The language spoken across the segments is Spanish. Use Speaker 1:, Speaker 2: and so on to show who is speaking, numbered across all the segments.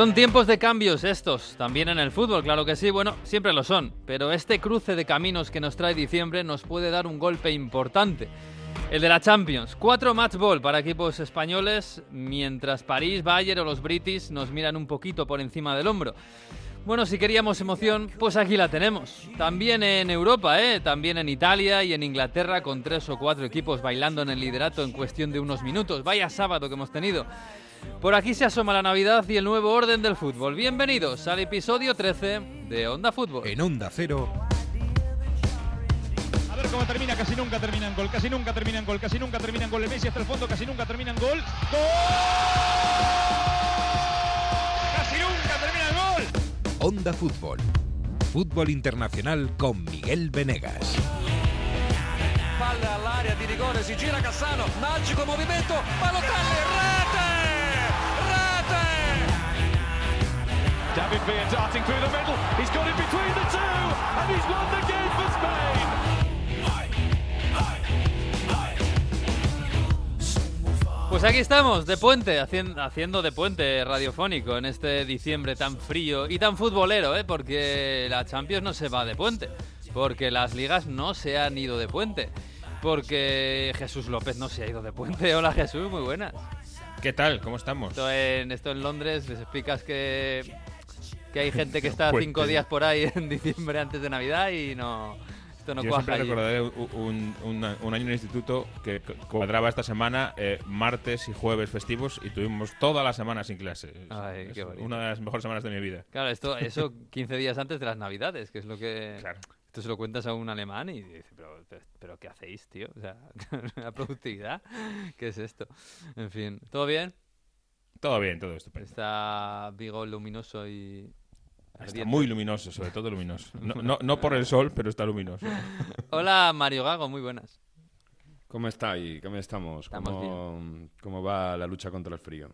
Speaker 1: Son tiempos de cambios estos, también en el fútbol, claro que sí, bueno, siempre lo son, pero este cruce de caminos que nos trae diciembre nos puede dar un golpe importante. El de la Champions, cuatro match ball para equipos españoles, mientras París, Bayern o los British nos miran un poquito por encima del hombro. Bueno, si queríamos emoción, pues aquí la tenemos. También en Europa, ¿eh? también en Italia y en Inglaterra, con tres o cuatro equipos bailando en el liderato en cuestión de unos minutos. Vaya sábado que hemos tenido. Por aquí se asoma la Navidad y el nuevo orden del fútbol. Bienvenidos al episodio 13 de Onda Fútbol.
Speaker 2: En Onda Cero.
Speaker 3: A ver cómo termina, casi nunca terminan gol, casi nunca terminan gol, casi nunca terminan gol. El Messi hasta el fondo, casi nunca terminan gol. ¡Gol! ¡Casi nunca terminan gol!
Speaker 2: Onda Fútbol. Fútbol internacional con Miguel Venegas.
Speaker 4: Palla all'area di rigore, si gira Cassano, magico movimento, Balotelli,
Speaker 3: David Villa darting through the middle. He's got it between the two, and he's won the game for Spain.
Speaker 1: Pues aquí estamos, de puente, haciendo, haciendo de puente radiofónico en este diciembre tan frío y tan futbolero, ¿eh? porque la Champions no se va de puente, porque las ligas no se han ido de puente, porque Jesús López no se ha ido de puente. Hola Jesús, muy buenas.
Speaker 5: ¿Qué tal? ¿Cómo estamos?
Speaker 1: Esto en, esto en Londres les explicas que, que hay gente que está cinco días por ahí en diciembre antes de Navidad y no... Esto no
Speaker 5: Yo
Speaker 1: cuaja
Speaker 5: siempre recordaré un, un- un año en el instituto que cu- cuadraba esta semana eh, martes y jueves festivos y tuvimos toda la semana sin clase. Es-
Speaker 1: Ay,
Speaker 5: es
Speaker 1: qué bonito.
Speaker 5: una de las mejores semanas de mi vida.
Speaker 1: Claro, esto, eso 15 días antes de las Navidades, que es lo que...
Speaker 5: Claro.
Speaker 1: Esto se lo cuentas a un alemán y dice, pero, pero, pero ¿qué hacéis, tío? O sea, la productividad, ¿qué es esto? En fin, ¿todo bien?
Speaker 5: Todo bien, todo estupendo.
Speaker 1: Está Vigo luminoso y...
Speaker 5: Está muy luminoso, sobre todo luminoso. No, no, no por el sol, pero está luminoso.
Speaker 1: Hola, Mario Gago, muy buenas.
Speaker 6: ¿Cómo estáis? ¿Cómo estamos?
Speaker 1: Estamos
Speaker 6: ¿Cómo, cómo va la lucha contra el frío?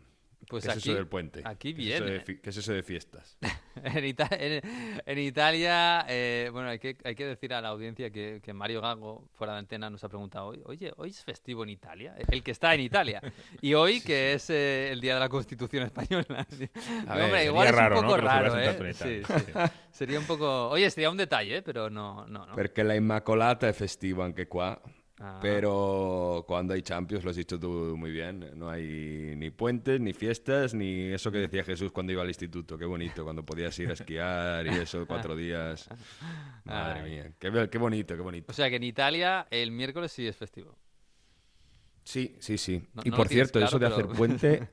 Speaker 1: Pues
Speaker 6: ¿Qué es
Speaker 1: aquí,
Speaker 6: eso del puente?
Speaker 1: aquí
Speaker 6: ¿Qué es ¿Qué es eso de fiestas?
Speaker 1: En, Ita- en- en Italia, eh, bueno, hay que, hay que decir a la audiencia que, que Mario Gago, fuera de antena, nos ha preguntado, "Oye, oye, ¿hoy es festivo en Italia? El que está en Italia. Y hoy, que es eh, el Día de la Constitución Española. Sí.
Speaker 6: A
Speaker 1: No, hombre,
Speaker 6: ver,
Speaker 1: igual
Speaker 5: sería
Speaker 1: es
Speaker 5: raro,
Speaker 1: un
Speaker 5: ¿no?
Speaker 1: poco
Speaker 5: que lo
Speaker 1: raro, ¿eh? Sí,
Speaker 5: Italia.
Speaker 1: sí. Sería un poco... Oye, sería un detalle, ¿eh? pero no, no, no.
Speaker 6: Perché la Immacolata è festiva anche qua,
Speaker 1: Ah.
Speaker 6: pero cuando hay Champions, lo has dicho tú muy bien, no hay ni puentes, ni fiestas, ni eso que decía Jesús cuando iba al instituto, qué bonito, cuando podías ir a esquiar y eso, cuatro días. Madre
Speaker 1: Ay.
Speaker 6: mía, qué, bonito, qué bonito.
Speaker 1: O sea que en Italia el miércoles sí es festivo.
Speaker 6: Sí, sí, sí.
Speaker 1: No-
Speaker 6: y
Speaker 1: no
Speaker 6: por cierto, eso de hacer puente.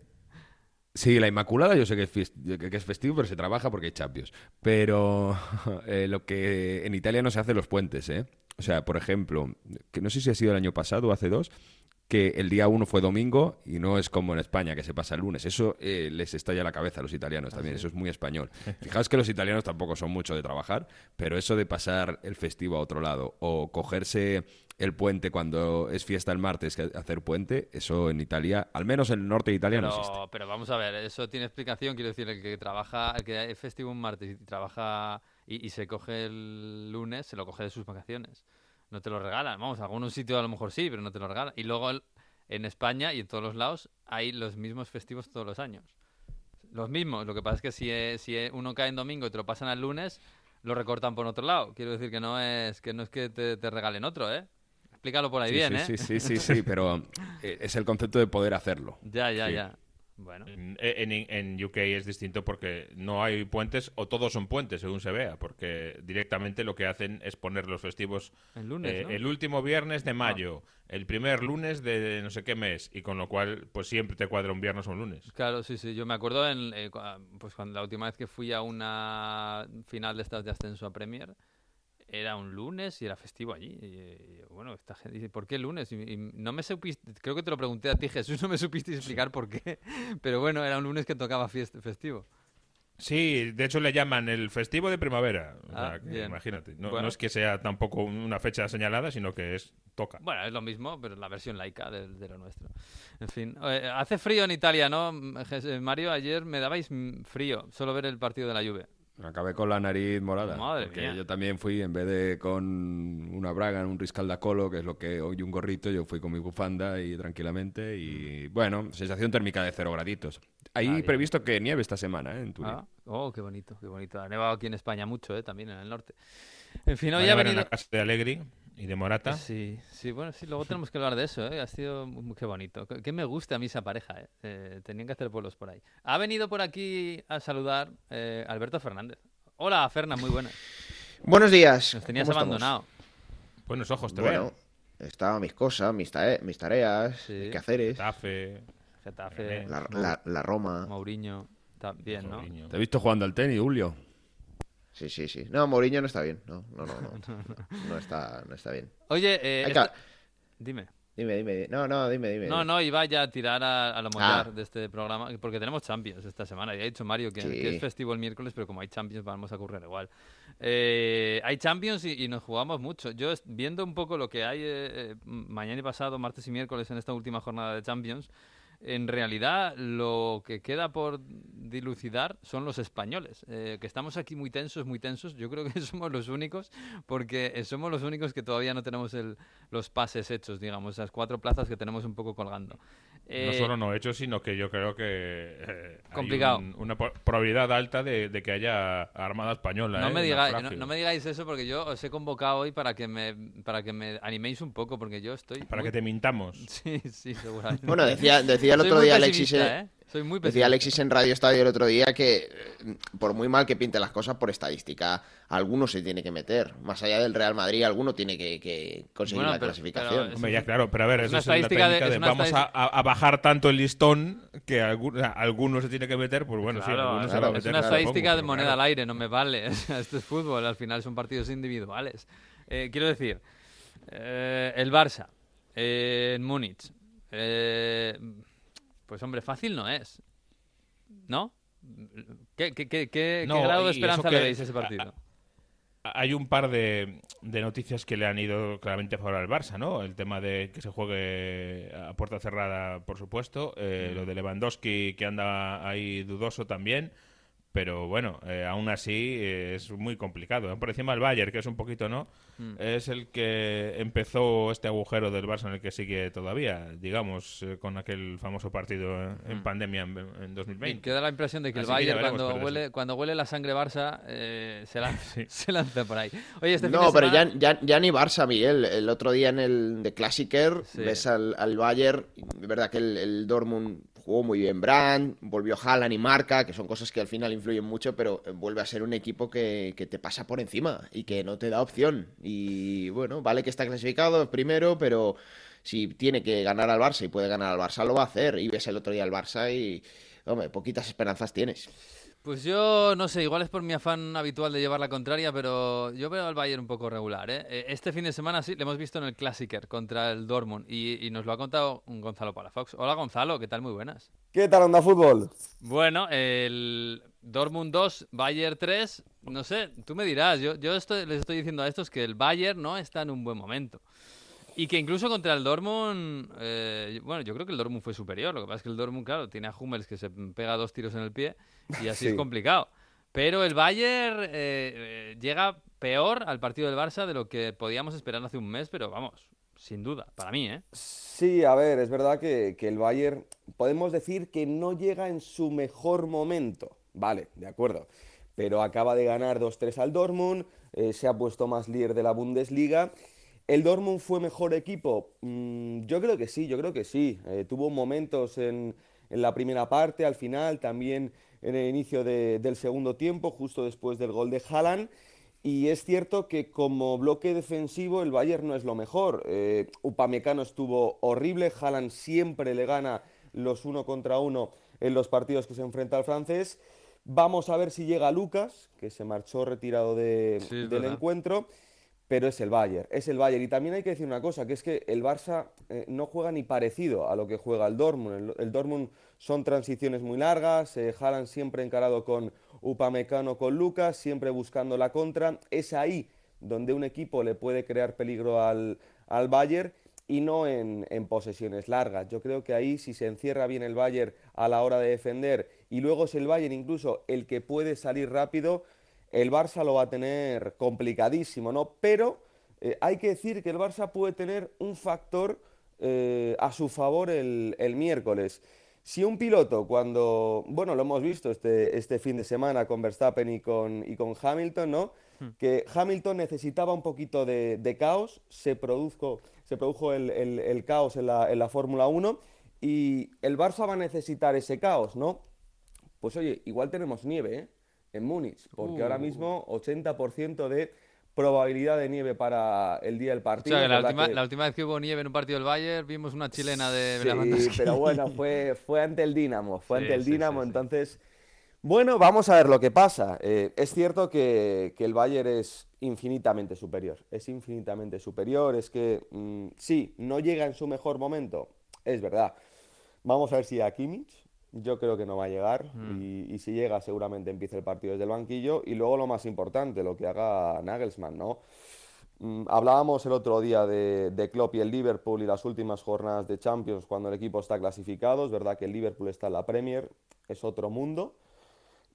Speaker 6: Sí, la Inmaculada yo sé que es, que es festivo, pero se trabaja porque hay Champions. Pero eh, lo que en Italia no se hace los puentes, ¿eh? O sea, por ejemplo, que no sé si ha sido el año pasado o hace dos, que el día uno fue domingo y no es como en España, que se pasa el lunes. Eso eh, les estalla la cabeza a los italianos también, eso es muy español. Fijaos que los italianos tampoco son mucho de trabajar, pero eso de pasar el festivo a otro lado o cogerse el puente cuando es fiesta el martes, que hacer puente, eso en Italia, al menos en el norte de Italia, no existe.
Speaker 1: Pero vamos a ver, eso tiene explicación. Quiero decir, el que trabaja, el que es festivo un martes y trabaja y, y se coge el lunes, se lo coge de sus vacaciones. No te lo regalan. Vamos, a algunos sitios a lo mejor sí, pero no te lo regalan. Y luego el- en España y en todos los lados hay los mismos festivos todos los años. Los mismos. Lo que pasa es que si, eh, si eh, uno cae en domingo y te lo pasan al lunes, lo recortan por otro lado. Quiero decir que no es que no es que te, te regalen otro, ¿eh? Explícalo por ahí
Speaker 6: Sí,
Speaker 1: bien,
Speaker 6: sí,
Speaker 1: ¿eh?
Speaker 6: sí, sí, sí, sí, pero eh, es el concepto de poder hacerlo.
Speaker 1: Ya, ya,
Speaker 6: Sí.
Speaker 1: ya. Bueno.
Speaker 5: En, en- en UK es distinto porque no hay puentes o todos son puentes, según se vea, porque directamente lo que hacen es poner los festivos
Speaker 1: El lunes,
Speaker 5: eh,
Speaker 1: ¿no? Ah.
Speaker 5: el último viernes de mayo, el primer lunes de no sé qué mes, y con lo cual pues siempre te cuadra un viernes o un lunes.
Speaker 1: Claro, sí, sí. Yo me acuerdo en, eh, pues cuando la última vez que fui a una final de estas de ascenso a Premier, era un lunes y era festivo allí. Y, y, bueno, esta gente dice, ¿por qué lunes? Y, y no me supiste, creo que te lo pregunté a ti, Jesús, no me supiste explicar por qué. Pero bueno, era un lunes que tocaba fiest- festivo.
Speaker 5: Sí, de hecho le llaman el festivo de primavera. O
Speaker 1: Ah,
Speaker 5: sea, que imagínate. No,
Speaker 1: Bueno.
Speaker 5: no es que sea tampoco una fecha señalada, sino que es toca.
Speaker 1: Bueno, es lo mismo, pero la versión laica de, de lo nuestro. En fin, eh, hace frío en Italia, ¿no? Eh, Mario, ayer me dabais frío, solo ver el partido de la Juve.
Speaker 6: Acabé con la nariz morada.
Speaker 1: Madre
Speaker 6: porque
Speaker 1: mía.
Speaker 6: yo también fui, en vez de con una braga, un riscaldacolo, que es lo que hoy un gorrito, yo fui con mi bufanda y tranquilamente. Y bueno, sensación térmica de cero graditos. Hay
Speaker 1: Ah,
Speaker 6: previsto que nieve esta semana, ¿eh? En Turín.
Speaker 1: Ah, oh, qué bonito, qué bonito. Ha nevado aquí en España mucho, ¿eh? También en el norte. En fin, hoy ha
Speaker 5: ver en
Speaker 1: venido...
Speaker 5: la casa de Allegri y de Morata.
Speaker 1: Sí, sí, bueno, sí, luego tenemos que hablar de eso, ¿eh? Ha sido muy, qué bonito. Qué, me gusta a mí esa pareja, ¿eh? Eh, Tenían que hacer pueblos por ahí. Ha venido por aquí a saludar eh, Alberto Fernández. Hola, Fernan, muy buenas.
Speaker 7: Buenos días.
Speaker 1: Nos tenías
Speaker 7: ¿cómo estamos?
Speaker 1: abandonado.
Speaker 5: Buenos ojos te
Speaker 7: Bueno,
Speaker 5: ven.
Speaker 7: estaba mis cosas, mis, tae- mis tareas,
Speaker 1: Sí.
Speaker 7: mis quehaceres,
Speaker 5: Getafe,
Speaker 1: Getafe,
Speaker 7: la, la- la Roma.
Speaker 1: Mourinho, también, ¿no?
Speaker 5: Mourinho.
Speaker 6: Te he visto jugando al tenis, Julio.
Speaker 7: Sí, sí, sí. No, Mourinho no está bien. No, no, no. No, no está, no está bien.
Speaker 1: Oye, eh, esto- dime.
Speaker 7: Dime, dime. No, no, dime, dime.
Speaker 1: No, no, iba ya a tirar a, a lo mollar
Speaker 7: Ah.
Speaker 1: de este programa, porque tenemos Champions esta semana. Ya ha dicho Mario que,
Speaker 7: Sí.
Speaker 1: que es festivo el miércoles, pero como hay Champions vamos a ocurrir igual. Eh, hay Champions y, y nos jugamos mucho. Yo viendo un poco lo que hay eh, eh, mañana y pasado, martes y miércoles en esta última jornada de Champions, en realidad lo que queda por dilucidar son los españoles, eh, que estamos aquí muy tensos, muy tensos. Yo creo que somos los únicos, porque eh, somos los únicos que todavía no tenemos el, los pases hechos, digamos, esas cuatro plazas que tenemos un poco colgando.
Speaker 5: No
Speaker 1: Eh,
Speaker 5: solo no hecho, sino que yo creo que eh, hay
Speaker 1: Complicado.
Speaker 5: un- una probabilidad alta de, de que haya armada española.
Speaker 1: no,
Speaker 5: ¿eh?
Speaker 1: me digáis, no, me digáis eso porque yo os he convocado hoy para que me, para que me animéis un poco, porque yo estoy...
Speaker 5: Para
Speaker 1: muy-
Speaker 5: que te mintamos.
Speaker 1: Sí, sí, seguramente.
Speaker 7: Bueno, decía, decía el otro día Alexis.
Speaker 1: Pesimista. Soy muy
Speaker 7: Decía. Alexis en Radio Estadio el otro día que, eh, por muy mal que pinte las cosas, por estadística, alguno se tiene que meter. Más allá del Real Madrid, alguno tiene que, que conseguir
Speaker 1: Bueno,
Speaker 7: la
Speaker 1: pero-
Speaker 7: clasificación.
Speaker 1: pero
Speaker 5: Hombre, ya claro, pero a ver,
Speaker 1: Es
Speaker 5: eso
Speaker 1: una
Speaker 5: es
Speaker 1: estadística de- es
Speaker 5: de,
Speaker 1: una
Speaker 5: vamos a,
Speaker 1: estadística-
Speaker 5: a- a bajar tanto el listón que algún- alguno se tiene que meter, pues bueno, sí,
Speaker 1: Claro,
Speaker 5: alguno se
Speaker 7: claro,
Speaker 5: va a
Speaker 7: es
Speaker 1: es
Speaker 5: meter.
Speaker 1: una estadística de moneda
Speaker 5: claro.
Speaker 1: al aire, no me vale. Esto es fútbol, al final son partidos individuales. Eh, quiero decir, eh, el Barça, eh, en Múnich, eh, pues hombre, fácil no es. ¿No? ¿Qué, qué- qué- qué-
Speaker 5: No,
Speaker 1: qué grado de esperanza le veis a ese partido?
Speaker 5: Hay un par de, de noticias que le han ido claramente a favor al Barça, ¿no? El tema de que se juegue a puerta cerrada, por supuesto. eh, Lo de Lewandowski, que anda ahí dudoso también. Pero bueno, eh, aún así eh, es muy complicado. Por encima el Bayern, que es un poquito, ¿no?
Speaker 1: Mm.
Speaker 5: Es el que empezó este agujero del Barça en el que sigue todavía, digamos, eh, con aquel famoso partido en
Speaker 1: Mm.
Speaker 5: pandemia en, en 2020.
Speaker 1: Y queda la impresión de que el
Speaker 5: Así
Speaker 1: Bayern cuando huele, cuando huele la sangre Barça eh, se, lanza, se lanza por ahí. Oye, este
Speaker 7: No, pero
Speaker 1: semana-
Speaker 7: ya, ya, ya ni Barça, Miguel. El otro día en el de Klassiker
Speaker 1: Sí.
Speaker 7: ves al, al Bayern. De verdad que el, el Dortmund jugó muy bien Brand, volvió Haaland y marca, que son cosas que al final influyen mucho, pero eh, vuelve a ser un equipo que, que te pasa por encima y que no te da opción. Y bueno, vale que está clasificado primero, pero si tiene que ganar al Barça y puede ganar al Barça, lo va a hacer. Y ves el otro día al Barça y, hombre, poquitas esperanzas tienes.
Speaker 1: Pues yo no sé, igual es por mi afán habitual de llevar la contraria, pero yo veo al Bayern un poco regular. ¿eh? Eh, Este fin de semana sí, lo hemos visto en el Classicer contra el Dortmund y, y nos lo ha contado un Gonzalo Palafox. Hola Gonzalo, ¿qué tal? Muy buenas.
Speaker 8: ¿Qué tal onda fútbol?
Speaker 1: Bueno, el Dortmund 2, Bayern 3, no sé, tú me dirás, yo, yo estoy- les estoy diciendo a estos que el Bayern no está en un buen momento. Y que incluso contra el Dortmund, eh, bueno, yo creo que el Dortmund fue superior. Lo que pasa es que el Dortmund, claro, tiene a Hummels que se pega dos tiros en el pie y así es
Speaker 8: Sí.
Speaker 1: complicado. Pero el Bayern eh, eh, llega peor al partido del Barça de lo que podíamos esperar hace un mes, pero vamos, sin duda, para mí, ¿eh?
Speaker 8: Sí, a ver, es verdad que, que el Bayern podemos decir que no llega en su mejor momento. Vale, de acuerdo. Pero acaba de ganar 2-3 al Dortmund, eh, se ha puesto más líder de la Bundesliga. ¿El Dortmund fue mejor equipo? Mm, yo creo que sí, yo creo que sí. Eh, tuvo momentos en, en la primera parte, al final, también en el inicio de- del segundo tiempo, justo después del gol de Haaland. Y es cierto que como bloque defensivo el Bayern no es lo mejor. Eh, Upamecano estuvo horrible, Haaland siempre le gana los uno contra uno en los partidos que se enfrenta al francés. Vamos a ver si llega Lucas, que se marchó retirado de-
Speaker 1: Sí, es
Speaker 8: del
Speaker 1: verdad.
Speaker 8: encuentro, pero es el Bayern, es el Bayern. Y también hay que decir una cosa, que es que el Barça eh, no juega ni parecido a lo que juega el Dortmund. El, el Dortmund son transiciones muy largas, eh, Haaland siempre encarado con Upamecano, con Lucas, siempre buscando la contra. Es ahí donde un equipo le puede crear peligro al, al Bayern y no en, en posesiones largas. Yo creo que ahí si se encierra bien el Bayern a la hora de defender y luego es el Bayern incluso el que puede salir rápido, el Barça lo va a tener complicadísimo, ¿no? Pero eh, hay que decir que el Barça puede tener un factor eh, a su favor el, el miércoles. Si un piloto, cuando, bueno, lo hemos visto este, este fin de semana con Verstappen y con, y con Hamilton, ¿no? Que Hamilton necesitaba un poquito de, de caos, se produjo, se produjo el, el- el caos en la, en la Fórmula 1 y el Barça va a necesitar ese caos, ¿no? Pues oye, igual tenemos nieve, ¿eh? En Múnich, porque ahora
Speaker 1: Uh.
Speaker 8: mismo 80% de probabilidad de nieve para el día del
Speaker 1: O
Speaker 8: partido.
Speaker 1: sea, que la,
Speaker 8: ¿verdad
Speaker 1: última,
Speaker 8: que-
Speaker 1: la última vez que hubo nieve en un partido del Bayern vimos una chilena de
Speaker 8: Sí, pero bueno, fue, fue ante el Dinamo, fue
Speaker 1: Sí,
Speaker 8: ante el
Speaker 1: sí,
Speaker 8: Dinamo,
Speaker 1: sí,
Speaker 8: entonces, bueno, vamos a ver lo que pasa. Eh, es cierto que, que el Bayern es infinitamente superior, es infinitamente superior, es que mm, sí, no llega en su mejor momento, es verdad. Vamos a ver si a Kimmich, yo creo que no va a llegar,
Speaker 1: Mm.
Speaker 8: y, y si llega seguramente empieza el partido desde el banquillo, y luego lo más importante, lo que haga Nagelsmann, ¿no? Mm, Hablábamos el otro día de, de Klopp y el Liverpool y las últimas jornadas de Champions cuando el equipo está clasificado. Es verdad que el Liverpool está en la Premier, es otro mundo,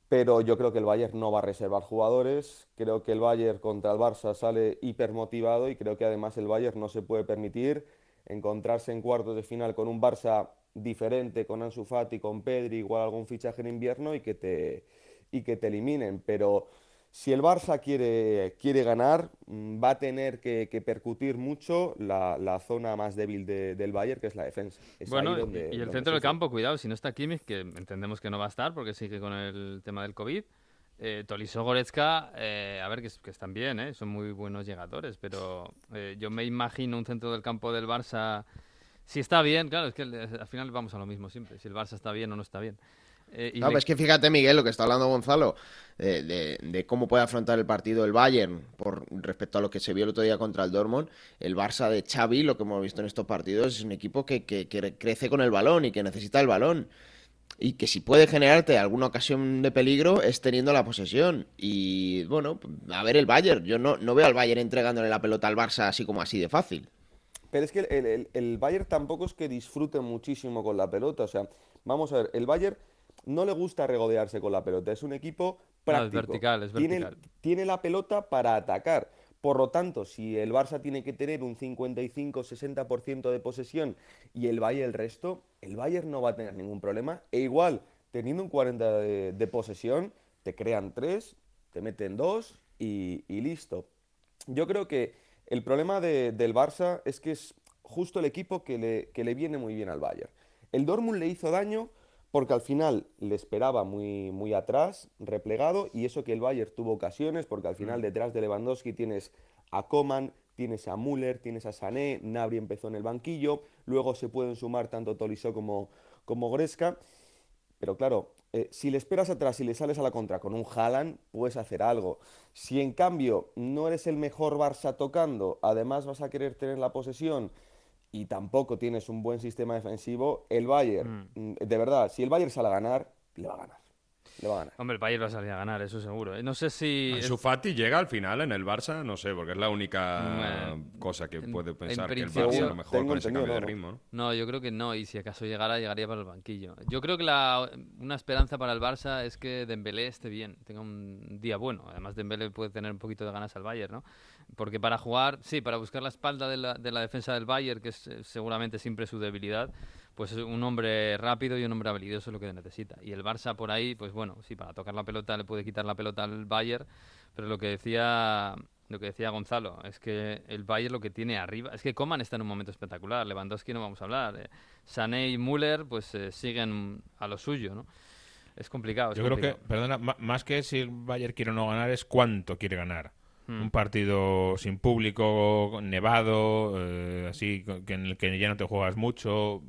Speaker 8: pero yo creo que el Bayern no va a reservar jugadores. Creo que el Bayern contra el Barça sale hipermotivado y creo que además el Bayern no se puede permitir encontrarse en cuartos de final con un Barça diferente, con Ansu Fati, con Pedri, igual algún fichaje en invierno y que te, y que te eliminen. Pero si el Barça quiere, quiere ganar, mm, va a tener que, que percutir mucho la, la zona más débil de- del Bayern, que es la defensa. Es
Speaker 1: Bueno,
Speaker 8: donde-
Speaker 1: y el centro del campo, cuidado, si no está Kimmich, que entendemos que no va a estar porque sigue con el tema del COVID. Eh, Tolisso Goretzka, eh, a ver, que, que están bien, ¿eh? son muy buenos llegadores, pero eh, yo me imagino un centro del campo del Barça, si está bien, claro, es que al final vamos a lo mismo siempre, si el Barça está bien o no está bien. Eh, y
Speaker 7: No,
Speaker 1: le-
Speaker 7: pero es que fíjate, Miguel, lo que está hablando Gonzalo, de, de cómo puede afrontar el partido el Bayern por respecto a lo que se vio el otro día contra el Dortmund. El Barça de Xavi, lo que hemos visto en estos partidos, es un equipo que, que- que crece con el balón y que necesita el balón. Y que si puede generarte alguna ocasión de peligro es teniendo la posesión. Y bueno, a ver el Bayern. Yo no, no veo al Bayern entregándole la pelota al Barça así como así de fácil.
Speaker 8: Pero es que el, el- el Bayern tampoco es que disfrute muchísimo con la pelota. O sea, vamos a ver, el Bayern no le gusta regodearse con la pelota. Es un equipo
Speaker 1: No, es
Speaker 8: práctico.
Speaker 1: vertical, es
Speaker 8: Tiene,
Speaker 1: vertical.
Speaker 8: tiene la pelota para atacar. Por lo tanto, si el Barça tiene que tener un 55-60% de posesión y el Bayern el resto, el Bayern no va a tener ningún problema. E igual, teniendo un 40 de, de posesión, te crean tres, te meten dos y, y listo. Yo creo que el problema de- del Barça es que es justo el equipo que le, que le viene muy bien al Bayern. El Dortmund le hizo daño porque al final le esperaba muy, muy atrás, replegado, y eso que el Bayern tuvo ocasiones, porque al final detrás de Lewandowski tienes a Coman, tienes a Müller, tienes a Sané, Nabri empezó en el banquillo, luego se pueden sumar tanto Tolisso como, como Goretzka, pero claro, eh, si le esperas atrás y le sales a la contra con un Haaland, puedes hacer algo. Si en cambio no eres el mejor Barça tocando, además vas a querer tener la posesión y tampoco tienes un buen sistema defensivo, el Bayern, mm, de verdad, si el Bayern sale a ganar, le va a ganar. Le va a ganar.
Speaker 1: Hombre, el Bayern va a salir a ganar, eso seguro. ¿eh? No sé si...
Speaker 6: Ansu Fati llega al final en el Barça, no sé, porque es la única cosa que
Speaker 1: en-
Speaker 6: puede
Speaker 1: en
Speaker 6: pensar que el Barça a lo mejor con ese cambio de
Speaker 8: no, no.
Speaker 6: ritmo. ¿no?
Speaker 1: No, yo creo que no, y si acaso llegara, llegaría para el banquillo. Yo creo que la, una esperanza para el Barça es que Dembélé esté bien, tenga un día bueno. Además, Dembélé puede tener un poquito de ganas al Bayern, ¿no? Porque para jugar, sí, para buscar la espalda de la, de la defensa del Bayern, que es eh, seguramente siempre su debilidad, pues es un hombre rápido y un hombre habilidoso es lo que necesita. Y el Barça por ahí, pues bueno, sí, para tocar la pelota le puede quitar la pelota al Bayern, pero lo que decía lo que decía Gonzalo, es que el Bayern lo que tiene arriba, es que Coman está en un momento espectacular, Lewandowski no vamos a hablar, eh, Sané y Müller pues eh, siguen a lo suyo, ¿no? Es complicado. es
Speaker 5: Yo creo que, perdona, más que si el Bayern quiere o no ganar, es cuánto quiere ganar.
Speaker 1: Hmm.
Speaker 5: Un partido sin público, nevado, eh, así, que en el que ya no te juegas mucho,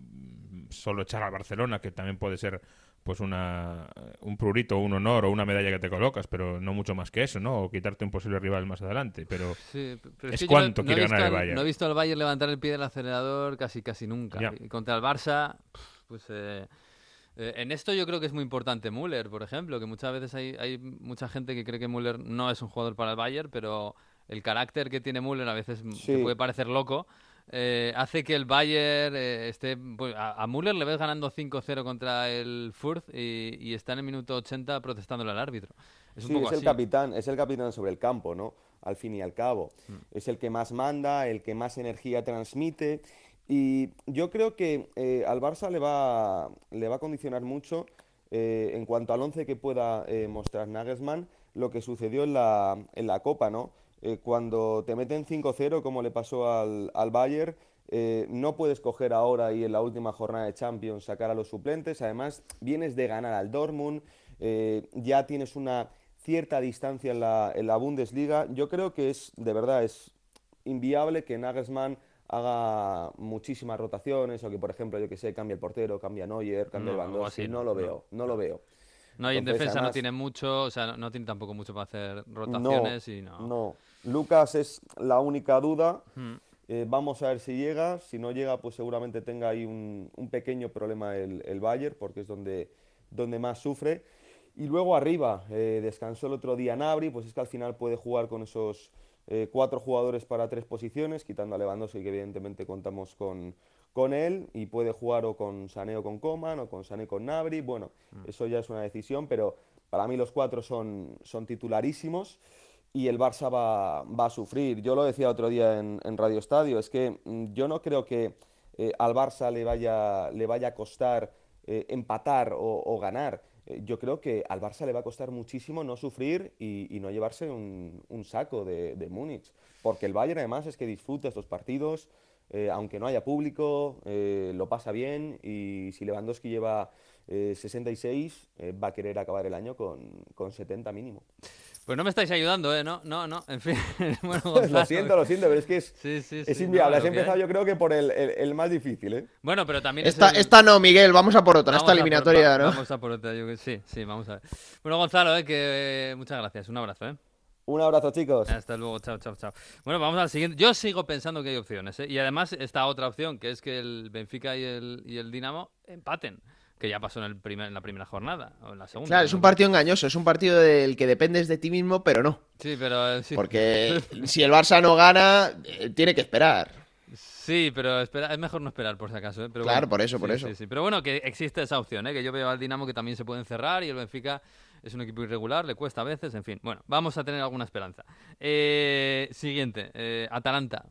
Speaker 5: solo echar al Barcelona, que también puede ser pues una, un prurito, un honor o una medalla que te colocas, pero no mucho más que eso, ¿no? O quitarte un posible rival más adelante, pero
Speaker 1: Sí, p- pero
Speaker 5: es
Speaker 1: que no-
Speaker 5: cuánto
Speaker 1: no
Speaker 5: quiere
Speaker 1: visto
Speaker 5: ganar el
Speaker 1: al-
Speaker 5: Bayern.
Speaker 1: No he visto al Bayern levantar el pie del acelerador casi casi nunca.
Speaker 5: Ya.
Speaker 1: Y contra el Barça, pues eh, eh, en esto yo creo que es muy importante Müller, por ejemplo, que muchas veces hay, hay mucha gente que cree que Müller no es un jugador para el Bayern, pero el carácter que tiene Müller a veces m-
Speaker 8: Sí.
Speaker 1: te puede parecer loco. Eh, hace que el Bayern eh, esté... pues, a, a Müller le ves ganando 5-0 contra el Fürth y, y está en el minuto 80 protestándole al árbitro. Es un
Speaker 8: sí,
Speaker 1: poco
Speaker 8: es el
Speaker 1: así.
Speaker 8: capitán, es el capitán sobre el campo, ¿no? Al fin y al cabo.
Speaker 1: Mm.
Speaker 8: Es el que más manda, el que más energía transmite. Y yo creo que eh, al Barça le va, le va a condicionar mucho eh, en cuanto al once que pueda eh, mostrar Nagelsmann lo que sucedió en la, en la Copa, ¿no? Eh, cuando te meten 5-0, como le pasó al, al Bayern, eh, no puedes coger ahora y en la última jornada de Champions sacar a los suplentes. Además, vienes de ganar al Dortmund, eh, ya tienes una cierta distancia en la, en la Bundesliga. Yo creo que es, de verdad, es inviable que Nagelsmann haga muchísimas rotaciones o que, por ejemplo, yo que sé, cambie el portero, cambie a Neuer, cambie
Speaker 1: No,
Speaker 8: Lewandowski.
Speaker 1: así,
Speaker 8: no,
Speaker 1: no,
Speaker 8: lo veo, no lo veo.
Speaker 1: No, y en defensa no tiene mucho, o sea, no, no tiene tampoco mucho para hacer rotaciones y no.
Speaker 8: No, Lucas es la única duda.
Speaker 1: Mm.
Speaker 8: Eh, vamos a ver si llega. Si no llega, pues seguramente tenga ahí un, un pequeño problema el, el Bayern, porque es donde, donde más sufre. Y luego arriba, eh, descansó el otro día Nabri, pues es que al final puede jugar con esos eh, cuatro jugadores para tres posiciones, quitando a Lewandowski, que evidentemente contamos con, con él, y puede jugar o con Sané o con Coman, o con Sané con Nabri. Bueno, eso ya es una decisión, pero para mí los cuatro son, son titularísimos y el Barça va, a sufrir. Yo lo decía otro día en, Radio Estadio, es que mm, yo no creo que eh, al Barça le vaya, le vaya a costar eh, empatar o, ganar. Eh, yo creo que al Barça le va a costar muchísimo no sufrir y, no llevarse un, saco de, de Múnich. Porque el Bayern además es que disfruta estos partidos, aunque no haya público, lo pasa bien y si Lewandowski lleva eh, 66, eh, va a querer acabar el año con, con 70 mínimo.
Speaker 1: Pues no me estáis ayudando, ¿eh? No, no, no. En fin. bueno,
Speaker 8: lo siento, lo siento, pero es que es,
Speaker 1: Sí, sí,
Speaker 8: es
Speaker 1: sí,
Speaker 8: inviable.
Speaker 1: no,
Speaker 8: Has empezado yo creo que por el, el- el más difícil, ¿eh?
Speaker 1: Bueno, pero también
Speaker 7: Esta,
Speaker 1: es el-
Speaker 7: esta no, Miguel, vamos a por otra,
Speaker 1: Vamos
Speaker 7: esta
Speaker 1: por-
Speaker 7: eliminatoria, ¿no?
Speaker 1: Vamos a por otra, yo que sí, sí, vamos a ver. Bueno, Gonzalo, eh, que eh, muchas gracias. Un abrazo, ¿eh?
Speaker 8: Un abrazo, chicos.
Speaker 1: Hasta luego, chao, chao, chao. Bueno, vamos al siguiente. Yo sigo pensando que hay opciones, ¿eh? Y además está otra opción, que es que el Benfica y el, y el Dinamo empaten, que ya pasó en, el primer, en la primera jornada, o en la segunda.
Speaker 7: Claro, es un partido engañoso, es un partido del que dependes de ti mismo, pero no.
Speaker 1: Sí, pero... eh, sí.
Speaker 7: Porque si el Barça no gana, eh, tiene que esperar.
Speaker 1: Sí, pero espera, es mejor no esperar por si acaso. ¿eh? Pero
Speaker 7: Claro,
Speaker 1: bueno,
Speaker 7: por eso, por
Speaker 1: sí,
Speaker 7: eso.
Speaker 1: sí, sí. Pero bueno, que existe esa opción, ¿eh? que yo veo al Dinamo que también se puede encerrar y el Benfica es un equipo irregular, le cuesta a veces, en fin. Bueno, vamos a tener alguna esperanza. Eh, siguiente, eh, Atalanta.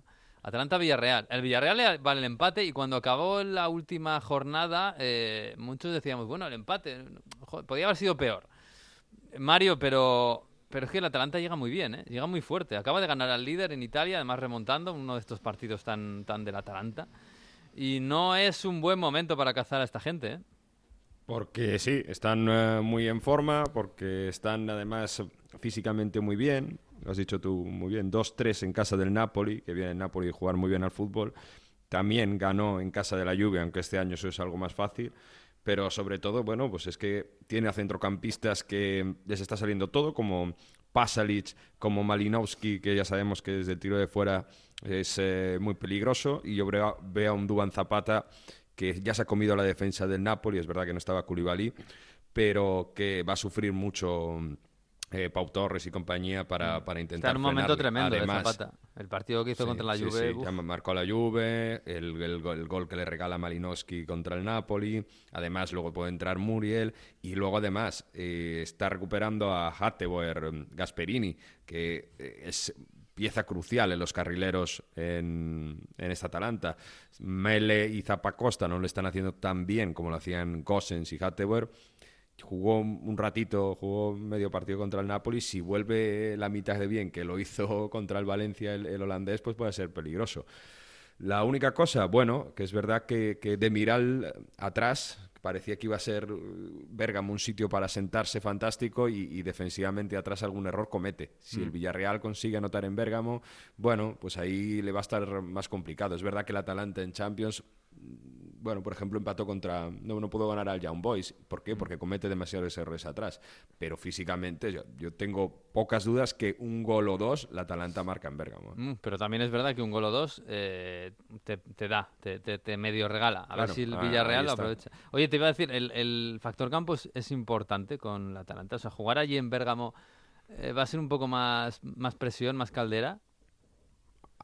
Speaker 1: Atalanta-Villarreal. El Villarreal le vale el empate y cuando acabó la última jornada, eh, muchos decíamos, bueno, el empate joder, podía haber sido peor. Mario, pero, pero es que el Atalanta llega muy bien, ¿eh? llega muy fuerte. Acaba de ganar al líder en Italia, además remontando uno de estos partidos tan, tan del Atalanta. Y no es un buen momento para cazar a esta gente. ¿eh?
Speaker 6: Porque sí, están muy en forma, porque están además físicamente muy bien. Has dicho tú muy bien. 2-3 en casa del Napoli, que viene el Napoli a jugar muy bien al fútbol. También ganó en casa de la Juve, aunque este año eso es algo más fácil. Pero sobre todo, bueno, pues es que tiene a centrocampistas que les está saliendo todo, como Pasalic, como Malinowski, que ya sabemos que desde el tiro de fuera es eh, muy peligroso. Y yo veo, veo a un Duban Zapata que ya se ha comido la defensa del Napoli, es verdad que no estaba Koulibaly, pero que va a sufrir mucho eh, Pau Torres y compañía para, para intentar
Speaker 1: Está en un momento
Speaker 6: frenarle.
Speaker 1: tremendo de
Speaker 6: Además,
Speaker 1: Zapata. El partido que hizo
Speaker 6: Sí,
Speaker 1: contra la Juve.
Speaker 6: sí, ya marcó la Juve, el, el gol que le regala Malinowski contra el Napoli, además luego puede entrar Muriel y luego además eh, está recuperando a Hatteboer mm, Gasperini, que eh, es pieza crucial en los carrileros en, en esta Atalanta. Mele y Zapacosta no lo están haciendo tan bien como lo hacían Gossens y Hatteboer. Jugó un ratito, jugó medio partido contra el Napoli. Si vuelve la mitad de bien que lo hizo contra el Valencia el, el holandés, pues puede ser peligroso. La única cosa, bueno, que es verdad que, que de Miral atrás parecía que iba a ser uh, Bérgamo un sitio para sentarse fantástico y, y defensivamente atrás algún error comete. Si el Villarreal consigue anotar en Bérgamo, bueno, pues ahí le va a estar más complicado. Es verdad que el Atalanta en Champions bueno, por ejemplo, empató contra. No, no pudo ganar al Young Boys. ¿Por qué? Porque comete demasiados errores atrás. Pero físicamente, yo, yo tengo pocas dudas que un gol o dos la Atalanta marca en Bérgamo.
Speaker 1: Mm, pero también es verdad que un gol o dos eh, te, te da, te, te- te medio regala. A ver si el
Speaker 6: ah,
Speaker 1: Villarreal lo aprovecha. Oye, te iba a decir, el, el factor campo es, es importante con la Atalanta. O sea, jugar allí en Bérgamo eh, va a ser un poco más, más presión, más caldera.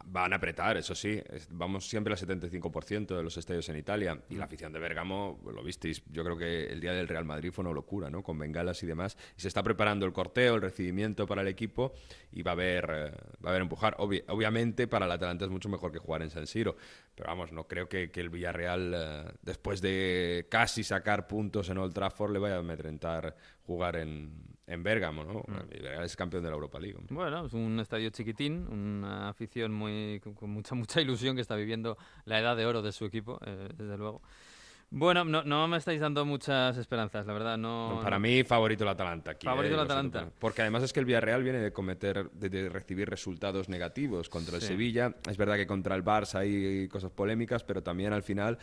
Speaker 6: Van a apretar, eso sí. Vamos siempre al 75% de los estadios en Italia. Y la afición de Bérgamo, lo visteis, yo creo que el día del Real Madrid fue una locura, ¿no? Con bengalas y demás. Y se está preparando el corteo, el recibimiento para el equipo y va a haber, eh, va a haber empujar. Obvi- obviamente para el Atalanta es mucho mejor que jugar en San Siro. Pero vamos, no creo que, que el Villarreal, eh, después de casi sacar puntos en Old Trafford, le vaya a amedrentar jugar en, en Bérgamo, ¿no? Villarreal es campeón de la Europa League. hombre.
Speaker 1: Bueno, es un estadio chiquitín, una afición muy con, con mucha mucha ilusión que está viviendo la edad de oro de su equipo, eh, desde luego. Bueno, no, no me estáis dando muchas esperanzas, la verdad. No,
Speaker 6: Para
Speaker 1: no.
Speaker 6: mí, favorito el Atalanta. Aquí,
Speaker 1: Favorito
Speaker 6: eh,
Speaker 1: el
Speaker 6: siento,
Speaker 1: Atalanta.
Speaker 6: Porque además es que el Villarreal viene de cometer, de, de recibir resultados negativos contra el
Speaker 1: Sí.
Speaker 6: Sevilla. Es verdad que contra el Barça hay cosas polémicas, pero también al final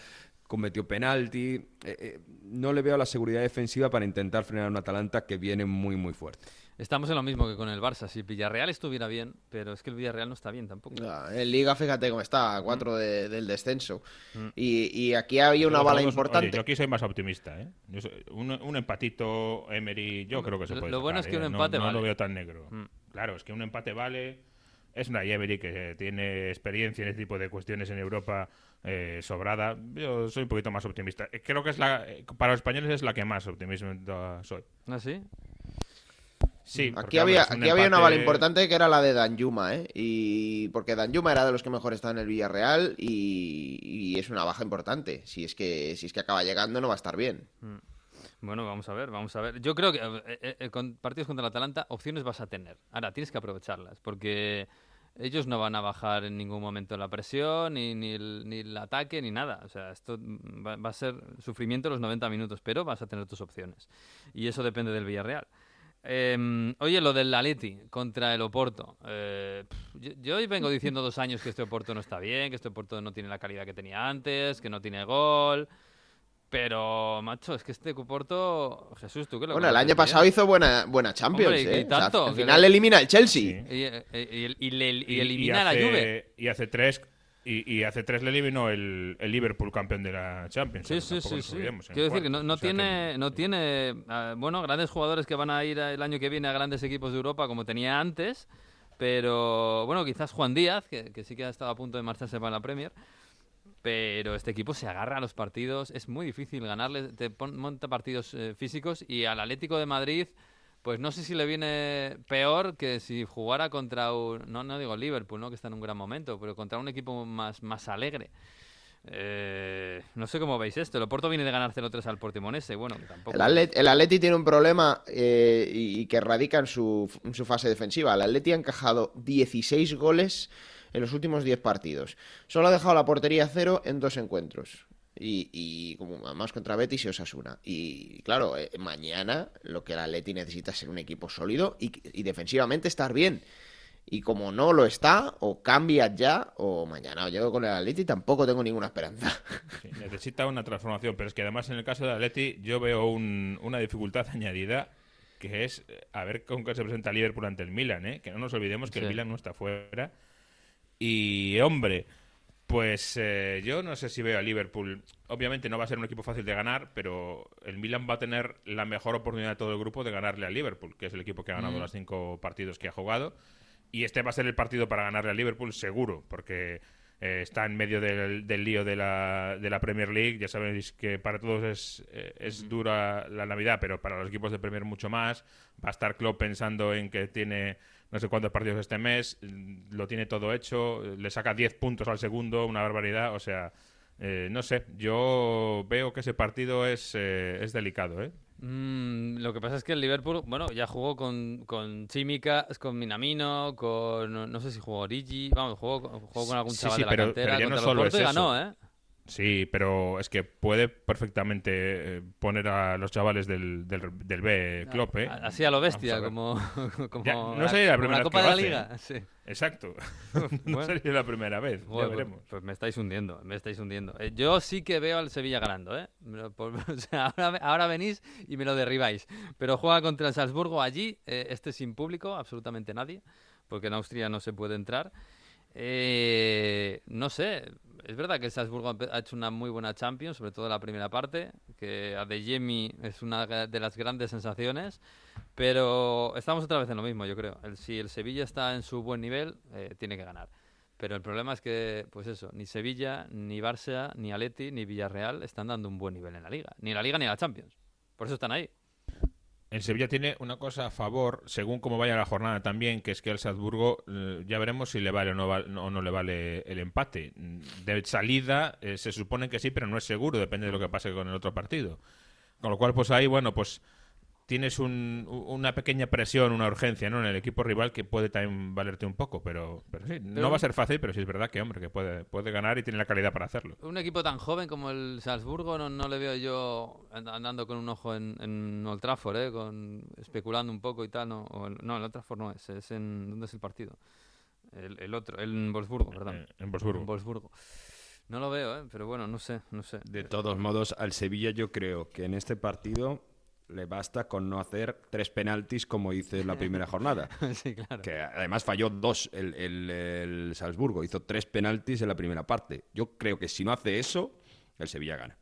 Speaker 6: cometió penalti. Eh, eh, no le veo la seguridad defensiva para intentar frenar a un Atalanta que viene muy, muy fuerte.
Speaker 1: Estamos en lo mismo que con el Barça. Si Villarreal estuviera bien, pero es que el Villarreal no está bien tampoco.
Speaker 7: Ah, En Liga, fíjate cómo está, a
Speaker 1: Mm.
Speaker 7: cuatro de- del descenso. Y, y aquí había una bala
Speaker 5: vamos-
Speaker 7: importante.
Speaker 5: oye, yo aquí soy más optimista, ¿eh? Yo soy- un, un empatito, Emery, yo creo que se
Speaker 1: Lo-
Speaker 5: puede
Speaker 1: lo bueno
Speaker 5: sacar,
Speaker 1: es que un
Speaker 5: ¿eh? No-
Speaker 1: empate
Speaker 5: no,
Speaker 1: vale.
Speaker 5: lo veo tan negro.
Speaker 1: Mm.
Speaker 5: Claro, es que un empate vale. Es una Emery que tiene experiencia en este tipo de cuestiones en Europa eh, sobrada. Yo soy un poquito más optimista. Creo que es la, eh, para los españoles es la que más optimista soy.
Speaker 1: ¿Ah, sí?
Speaker 5: Sí,
Speaker 7: Aquí había, aquí había una bala importante que era la de Danjuma, ¿eh? Y porque Danjuma era de los que mejor está en el Villarreal y, y es una baja importante. Si es que si es que acaba llegando no va a estar bien.
Speaker 1: Bueno, vamos a ver, vamos a ver. Yo creo que eh, eh, eh, con partidos contra el Atalanta opciones vas a tener. Ahora, tienes que aprovecharlas, porque ellos no van a bajar en ningún momento la presión, ni, ni, el, ni el ataque, ni nada. O sea, esto mm, va, va a ser sufrimiento los 90 minutos, pero vas a tener tus opciones. Y eso depende del Villarreal. Eh, oye, lo del Atleti contra el Oporto. Eh, yo, yo hoy vengo diciendo dos años que este Oporto no está bien, que este Oporto no tiene la calidad que tenía antes, que no tiene gol. Pero, macho, es que este Oporto... Jesús, ¿tú qué lo
Speaker 7: Bueno, el año pasado hizo buena, buena Champions,
Speaker 1: Hombre, y- y
Speaker 7: ¿eh? O sea,
Speaker 1: tanto,
Speaker 7: al
Speaker 1: que
Speaker 7: final
Speaker 1: le-
Speaker 7: elimina el Chelsea.
Speaker 5: Sí.
Speaker 1: Y, eh, y- y- y le- elimina la Juve.
Speaker 5: Y hace tres. Y, y hace tres le eliminó el, el Liverpool campeón de la Champions.
Speaker 1: Sí, sí, sí,
Speaker 5: en
Speaker 1: Quiero decir que no, no
Speaker 5: O sea que-
Speaker 1: tiene, no tiene ah, bueno, grandes jugadores que van a ir el año que viene a grandes equipos de Europa como tenía antes, pero bueno, quizás Juan Díaz, que, que sí que ha estado a punto de marcharse para la Premier, pero este equipo se agarra a los partidos, es muy difícil ganarle, te pon- monta partidos eh, físicos y al Atlético de Madrid, pues no sé si le viene peor que si jugara contra un, no, no digo Liverpool, ¿no? que está en un gran momento, pero contra un equipo más, más alegre. Eh, no sé cómo veis esto. El Oporto viene de ganar 0-3 al Portimonense. Bueno, tampoco.
Speaker 7: El, Atlet- el Atleti tiene un problema eh, y, que radica en su, fase defensiva. El Atleti ha encajado 16 goles en los últimos 10 partidos. Solo ha dejado la portería cero en dos encuentros. Y, y como además contra Betis y Osasuna. Y claro, eh, mañana lo que el Atleti necesita es ser un equipo sólido y, y defensivamente estar bien. Y como no lo está, o cambia ya, o mañana llego con el Atleti, tampoco tengo ninguna esperanza.
Speaker 5: Sí, necesita una transformación, pero es que además en el caso de Atleti yo veo un- una dificultad añadida que es eh, a ver con qué se presenta Liverpool ante el Milan, ¿eh? que no nos olvidemos que
Speaker 1: Sí.
Speaker 5: el Milan no está fuera. Y hombre, pues eh, yo no sé si veo a Liverpool. Obviamente no va a ser un equipo fácil de ganar, pero el Milan va a tener la mejor oportunidad de todo el grupo de ganarle a Liverpool, que es el equipo que ha ganado
Speaker 1: Mm.
Speaker 5: los cinco partidos que ha jugado. Y este va a ser el partido para ganarle a Liverpool, seguro, porque eh, está en medio del, del lío de la, de la Premier League. Ya sabéis que para todos es, eh, es dura la Navidad, pero para los equipos de Premier mucho más. Va a estar Klopp pensando en que tiene no sé cuántos partidos este mes, mm, lo tiene todo hecho, le saca 10 puntos al segundo, una barbaridad. O sea, eh, no sé, yo veo que ese partido es, eh, es delicado, ¿eh?
Speaker 1: Mm, lo que pasa es que el Liverpool, bueno, ya jugó con, con Chimicas, con Minamino, con. No sé si jugó Origi. Vamos, jugó, con- jugó con algún chaval
Speaker 5: sí,
Speaker 1: de la
Speaker 5: pero-
Speaker 1: cantera.
Speaker 5: pero ya no solo es
Speaker 1: y
Speaker 5: eso.
Speaker 1: ganó, ¿eh?
Speaker 5: Sí, pero es que puede perfectamente eh, poner a los chavales del, del, del B Klopp, ¿eh?
Speaker 1: Así a lo bestia, como. como
Speaker 5: Ya, no sería la
Speaker 1: como
Speaker 5: primera vez
Speaker 1: Copa de la Liga. Sí.
Speaker 5: Exacto. no
Speaker 1: Bueno.
Speaker 5: sería la primera vez, ya
Speaker 1: pues-
Speaker 5: veremos.
Speaker 1: Pues, me estáis hundiendo, me estáis hundiendo. Eh, yo sí que veo al Sevilla ganando, ¿eh? Por- o sea, ahora, ahora venís y me lo derribáis. Pero juega contra el Salzburgo allí, eh, este sin público, absolutamente nadie, porque en Austria no se puede entrar. Eh, no sé, es verdad que el Salzburgo ha hecho una muy buena Champions, sobre todo la primera parte, que Adeyemi es una de las grandes sensaciones, pero estamos otra vez en lo mismo, yo creo. El, si el Sevilla está en su buen nivel, eh, tiene que ganar. Pero el problema es que, pues eso, ni Sevilla, ni Barça, ni Aleti, ni Villarreal están dando un buen nivel en la liga. Ni la liga ni la Champions. Por eso están ahí.
Speaker 5: El Sevilla tiene una cosa a favor, según cómo vaya la jornada también, que es que el Salzburgo eh, ya veremos si le vale o no- no le vale el empate. De salida eh, se supone que sí, pero no es seguro, depende de lo que pase con el otro partido. Con lo cual, pues ahí, bueno, pues tienes un- una pequeña presión, una urgencia ¿no? en el equipo rival que puede también valerte un poco, pero, pero sí,
Speaker 1: Pero-
Speaker 5: no va a ser fácil, pero sí es verdad que, hombre, que puede, puede ganar y tiene la calidad para hacerlo.
Speaker 1: Un equipo tan joven como el Salzburgo no, no le veo yo and- andando con un ojo en, en Old Trafford, ¿eh? con, especulando un poco y tal. No, o el, no, el Old Trafford no es. es en, ¿Dónde es el partido? El, el otro, en Wolfsburgo, perdón.
Speaker 5: Eh, en Wolfsburgo.
Speaker 1: En Wolfsburgo. No lo veo, ¿eh? pero bueno, no sé, no sé.
Speaker 6: De todos modos, al Sevilla yo creo que en este partido le basta con no hacer tres penaltis como hizo en la primera jornada.
Speaker 1: sí, claro.
Speaker 6: Que además falló dos el, el- el Salzburgo. Hizo tres penaltis en la primera parte. Yo creo que si no hace eso, el Sevilla gana.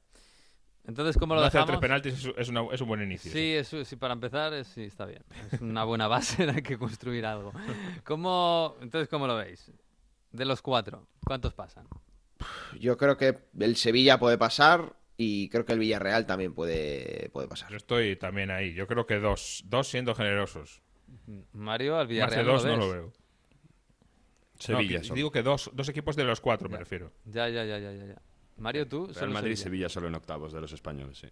Speaker 1: Entonces, ¿cómo lo
Speaker 5: No hacer tres penaltis es, es una- es un buen inicio.
Speaker 1: Sí, eso, sí, para empezar, es- sí, está bien. Es una buena base, hay que construir algo. ¿Cómo, entonces, ¿cómo lo veis? De los cuatro, ¿cuántos pasan?
Speaker 7: Yo creo que el Sevilla puede pasar y creo que el Villarreal también puede, puede pasar.
Speaker 5: Yo estoy también ahí. Yo creo que dos, dos siendo generosos.
Speaker 1: Mario, al
Speaker 5: Más de
Speaker 1: Villarreal
Speaker 5: dos
Speaker 1: ¿no
Speaker 5: no
Speaker 1: lo
Speaker 5: veo.
Speaker 6: Sevilla
Speaker 5: No,
Speaker 6: solo.
Speaker 5: digo que dos, dos equipos de los cuatro, me refiero.
Speaker 1: Ya, ya, ya, ya, ya. ya. Mario, tú,
Speaker 6: Real
Speaker 1: solo
Speaker 6: Madrid y
Speaker 1: Sevilla.
Speaker 6: Sevilla solo en octavos de los españoles, sí.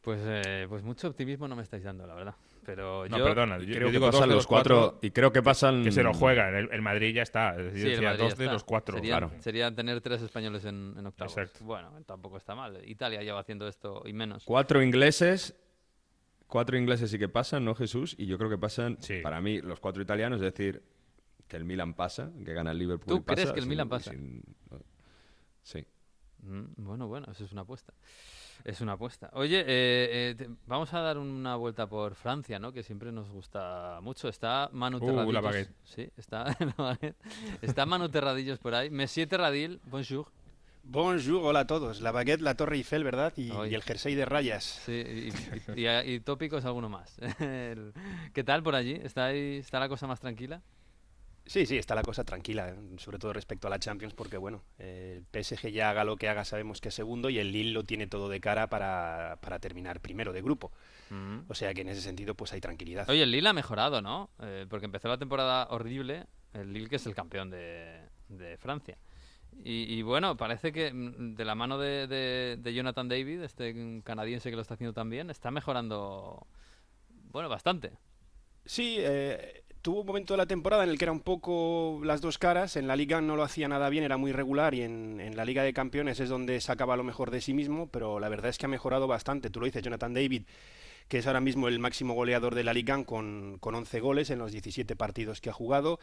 Speaker 1: Pues, eh, pues mucho optimismo no me estáis dando, la verdad. Pero
Speaker 5: No,
Speaker 1: yo...
Speaker 5: perdona. Yo,
Speaker 6: creo
Speaker 5: yo
Speaker 6: que
Speaker 5: digo
Speaker 6: pasan
Speaker 5: de
Speaker 6: los cuatro, y creo que pasan
Speaker 5: que se lo juegan. El, el Madrid ya está. Es decir,
Speaker 1: Sí, el
Speaker 5: decía
Speaker 1: Madrid
Speaker 5: dos de los cuatro.
Speaker 1: Sería,
Speaker 5: Claro.
Speaker 1: sería tener tres españoles en, en octavos.
Speaker 5: Exacto.
Speaker 1: Bueno, tampoco está mal. Italia lleva haciendo esto y menos.
Speaker 6: Cuatro ingleses. Cuatro ingleses sí que pasan, ¿no, Jesús? Y yo creo que pasan,
Speaker 5: Sí.
Speaker 6: para mí, los cuatro italianos, es decir, que el Milan pasa, que gana el Liverpool.
Speaker 1: ¿Tú
Speaker 6: y pasa,
Speaker 1: crees que el
Speaker 6: sin-
Speaker 1: Milan pasa?
Speaker 6: sin- Sí.
Speaker 1: Mm, Bueno, bueno, eso es una apuesta. Es una apuesta. Oye, eh, eh, te- vamos a dar una vuelta por Francia, ¿no? Que siempre nos gusta mucho. Está Manu
Speaker 5: Uh, la
Speaker 1: Terradillos.
Speaker 5: baguette.
Speaker 1: Sí, está, la baguette. está Manu Terradillos por ahí. Monsieur Terradil, bonjour.
Speaker 9: Bonjour, hola a todos. La baguette, la Torre Eiffel, ¿verdad? Y, el jersey de rayas.
Speaker 1: Sí, y, y- y- y tópicos alguno más. El- ¿Qué tal por allí? ¿Está, ahí, ¿Está la cosa más tranquila?
Speaker 9: Sí, sí, está la cosa tranquila, sobre todo respecto a la Champions, porque bueno, eh, el PSG ya haga lo que haga, sabemos que es segundo y el Lille lo tiene todo de cara para, para terminar primero de grupo.
Speaker 1: Mm.
Speaker 9: O sea que en ese sentido, pues hay tranquilidad.
Speaker 1: Oye, el Lille ha mejorado, ¿no? Eh, porque empezó la temporada horrible, el Lille que es el campeón de, de Francia. Y, y bueno, parece que mm, de la mano de, de- de Jonathan David, este canadiense que lo está haciendo también, está mejorando, bueno, bastante.
Speaker 9: Sí, eh, tuvo un momento de la temporada en el que era un poco las dos caras. En la liga no lo hacía nada bien, era muy regular y en, la liga de campeones es donde sacaba lo mejor de sí mismo, pero la verdad es que ha mejorado bastante. Tú lo dices, Jonathan David, que es ahora mismo el máximo goleador de la liga con, con 11 goles en los 17 partidos que ha jugado.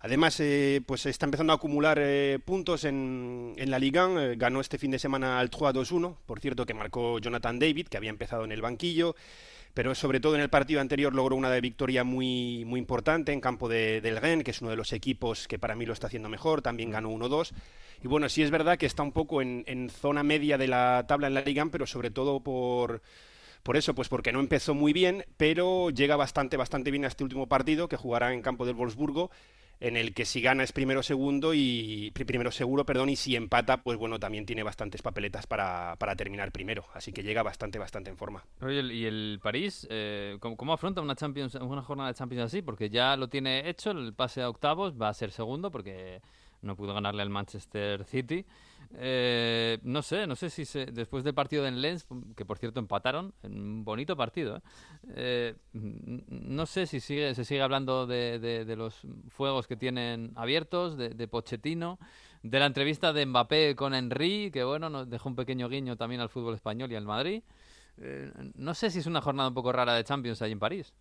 Speaker 9: Además, eh, pues está empezando a acumular eh, puntos en, en la Liga. Eh, ganó este fin de semana al 3-2-1. Por cierto, que marcó Jonathan David, que había empezado en el banquillo. Pero sobre todo en el partido anterior logró una victoria muy, muy importante en campo de, del Rennes, que es uno de los equipos que para mí lo está haciendo mejor. También ganó 1-2. Y bueno, sí es verdad que está un poco en, en zona media de la tabla en la Liga, pero sobre todo por, por eso, pues porque no empezó muy bien, pero llega bastante, bastante bien a este último partido que jugará en campo del Wolfsburgo, en el que si gana es primero segundo y pri- primero seguro, perdón, y si empata, pues bueno, también tiene bastantes papeletas para, para terminar primero, así que llega bastante, bastante en forma.
Speaker 1: ¿y el París eh, ¿cómo, cómo afronta una Champions, una jornada de Champions así? Porque ya lo tiene hecho, el pase a octavos, va a ser segundo porque no pudo ganarle al Manchester City. Eh, no sé, no sé si se- después del partido de Lens, que por cierto empataron, un bonito partido, ¿eh? Eh, no sé si sigue, se sigue hablando de, de- de los fuegos que tienen abiertos, de, de Pochettino, de la entrevista de Mbappé con Henry, que bueno, nos dejó un pequeño guiño también al fútbol español y al Madrid. No sé si es una jornada un poco rara de Champions ahí en París.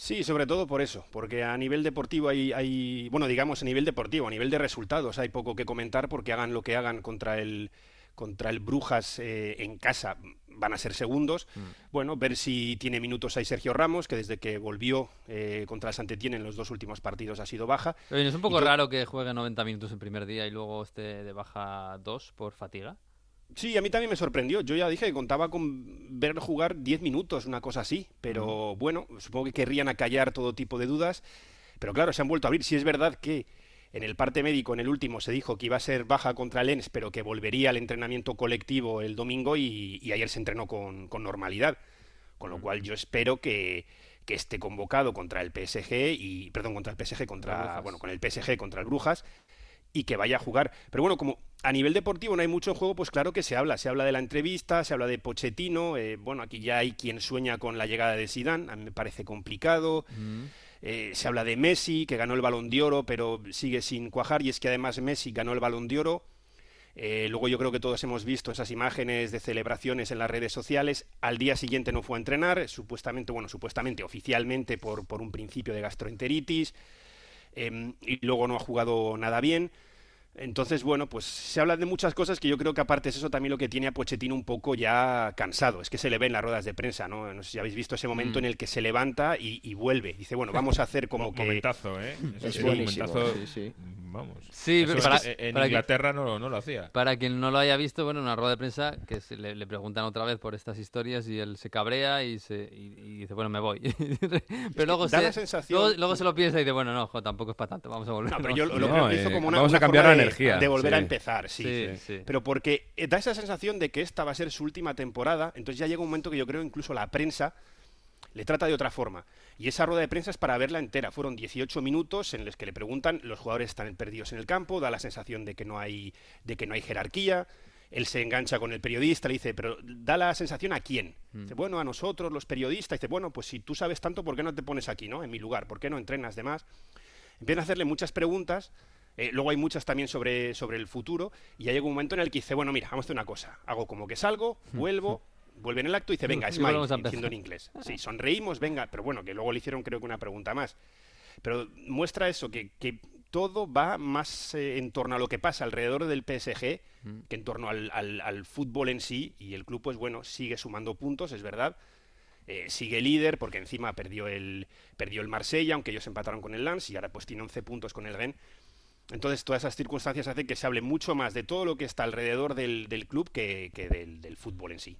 Speaker 9: Sí, sobre todo por eso, porque a nivel deportivo hay, hay, bueno, digamos a nivel deportivo, a nivel de resultados hay poco que comentar porque hagan lo que hagan contra el contra el Brujas eh, en casa van a ser segundos. Bueno, ver si tiene minutos ahí Sergio Ramos, que desde que volvió eh, contra el Saint-Étienne en los dos últimos partidos ha sido baja.
Speaker 1: Oye, ¿no es un poco
Speaker 9: Y
Speaker 1: raro que juegue 90 minutos el primer día y luego esté de baja 2 por fatiga?
Speaker 9: Sí, a mí también me sorprendió. Yo ya dije que contaba con ver jugar 10 minutos, una cosa así. Pero bueno, supongo que querrían acallar todo tipo de dudas. Pero claro, se han vuelto a abrir. Si es verdad que En el parte médico, en el último, se dijo que iba a ser baja contra Lens, pero que volvería al entrenamiento colectivo el domingo y, ayer se entrenó con, normalidad. Con lo cual yo espero que, que, esté convocado contra el PSG y perdón contra el PSG contra bueno con el PSG contra el Brujas y que vaya a jugar. Pero bueno, como a nivel deportivo no hay mucho juego, pues claro que se habla. Se habla de la entrevista, se habla de Pochettino. Eh, bueno, aquí ya hay quien sueña con la llegada de Zidane. A mí me parece complicado. Mm. Eh, se habla de Messi, que ganó el Balón de Oro, pero sigue sin cuajar. Y es que además Messi ganó el Balón de Oro. Eh, luego yo creo que todos hemos visto esas imágenes de celebraciones en las redes sociales. Al día siguiente no fue a entrenar, supuestamente, bueno, supuestamente, oficialmente por, por un principio de gastroenteritis. Em, y luego no ha jugado nada bien. Entonces, bueno, pues se habla de muchas cosas que yo creo que aparte es eso también lo que tiene a Pochettino un poco ya cansado. Es que se le ve en las ruedas de prensa, ¿no? No sé si habéis visto ese momento mm. en el que se levanta y, vuelve. Dice, bueno, vamos a hacer como que...
Speaker 5: Momentazo, ¿eh?
Speaker 7: Es, momentazo, sí, sí.
Speaker 5: Vamos.
Speaker 1: Sí,
Speaker 5: para, en Inglaterra no, no, lo hacía.
Speaker 1: Para quien no lo haya visto, bueno, en una rueda de prensa que se le, preguntan otra vez por estas historias y él se cabrea y, se, y, dice, bueno, me voy. pero luego, se,
Speaker 9: sensación...
Speaker 1: luego, se lo piensa y dice, bueno, no, tampoco es para tanto, vamos a volver.
Speaker 9: No, pero yo lo, hizo como una,
Speaker 6: vamos a cambiar la energía.
Speaker 9: De volver a empezar, sí. Pero porque da esa sensación de que esta va a ser su última temporada, entonces ya llega un momento que yo creo incluso la prensa le trata de otra forma. Y esa rueda de prensa es para verla entera. Fueron 18 minutos en los que le preguntan, los jugadores están perdidos en el campo, da la sensación de que no hay, de que no hay jerarquía. Él se engancha con el periodista, le dice, pero da la sensación a quién. Mm. Dice, bueno, a nosotros, los periodistas. Dice, bueno, pues si tú sabes tanto, ¿por qué no te pones aquí, no? En mi lugar, ¿por qué no entrenas demás? Empieza a hacerle muchas preguntas eh, luego hay muchas también sobre, sobre el futuro y ya llega un momento en el que dice, bueno, mira, vamos a hacer una cosa. Hago como que salgo, vuelvo, vuelve en el acto y dice, venga, smile, diciendo en inglés. Sí, sonreímos, venga, pero bueno, que luego le hicieron creo que una pregunta más. Pero muestra eso, que, todo va más eh, en torno a lo que pasa alrededor del PSG que en torno al, al, fútbol en sí. Y el club, pues bueno, sigue sumando puntos, es verdad. Eh, sigue líder porque encima perdió el, perdió el Marsella, aunque ellos empataron con el Lens y ahora pues tiene 11 puntos con el Rennes. Entonces, todas esas circunstancias hacen que se hable mucho más de todo lo que está alrededor del, club que, del, fútbol en sí.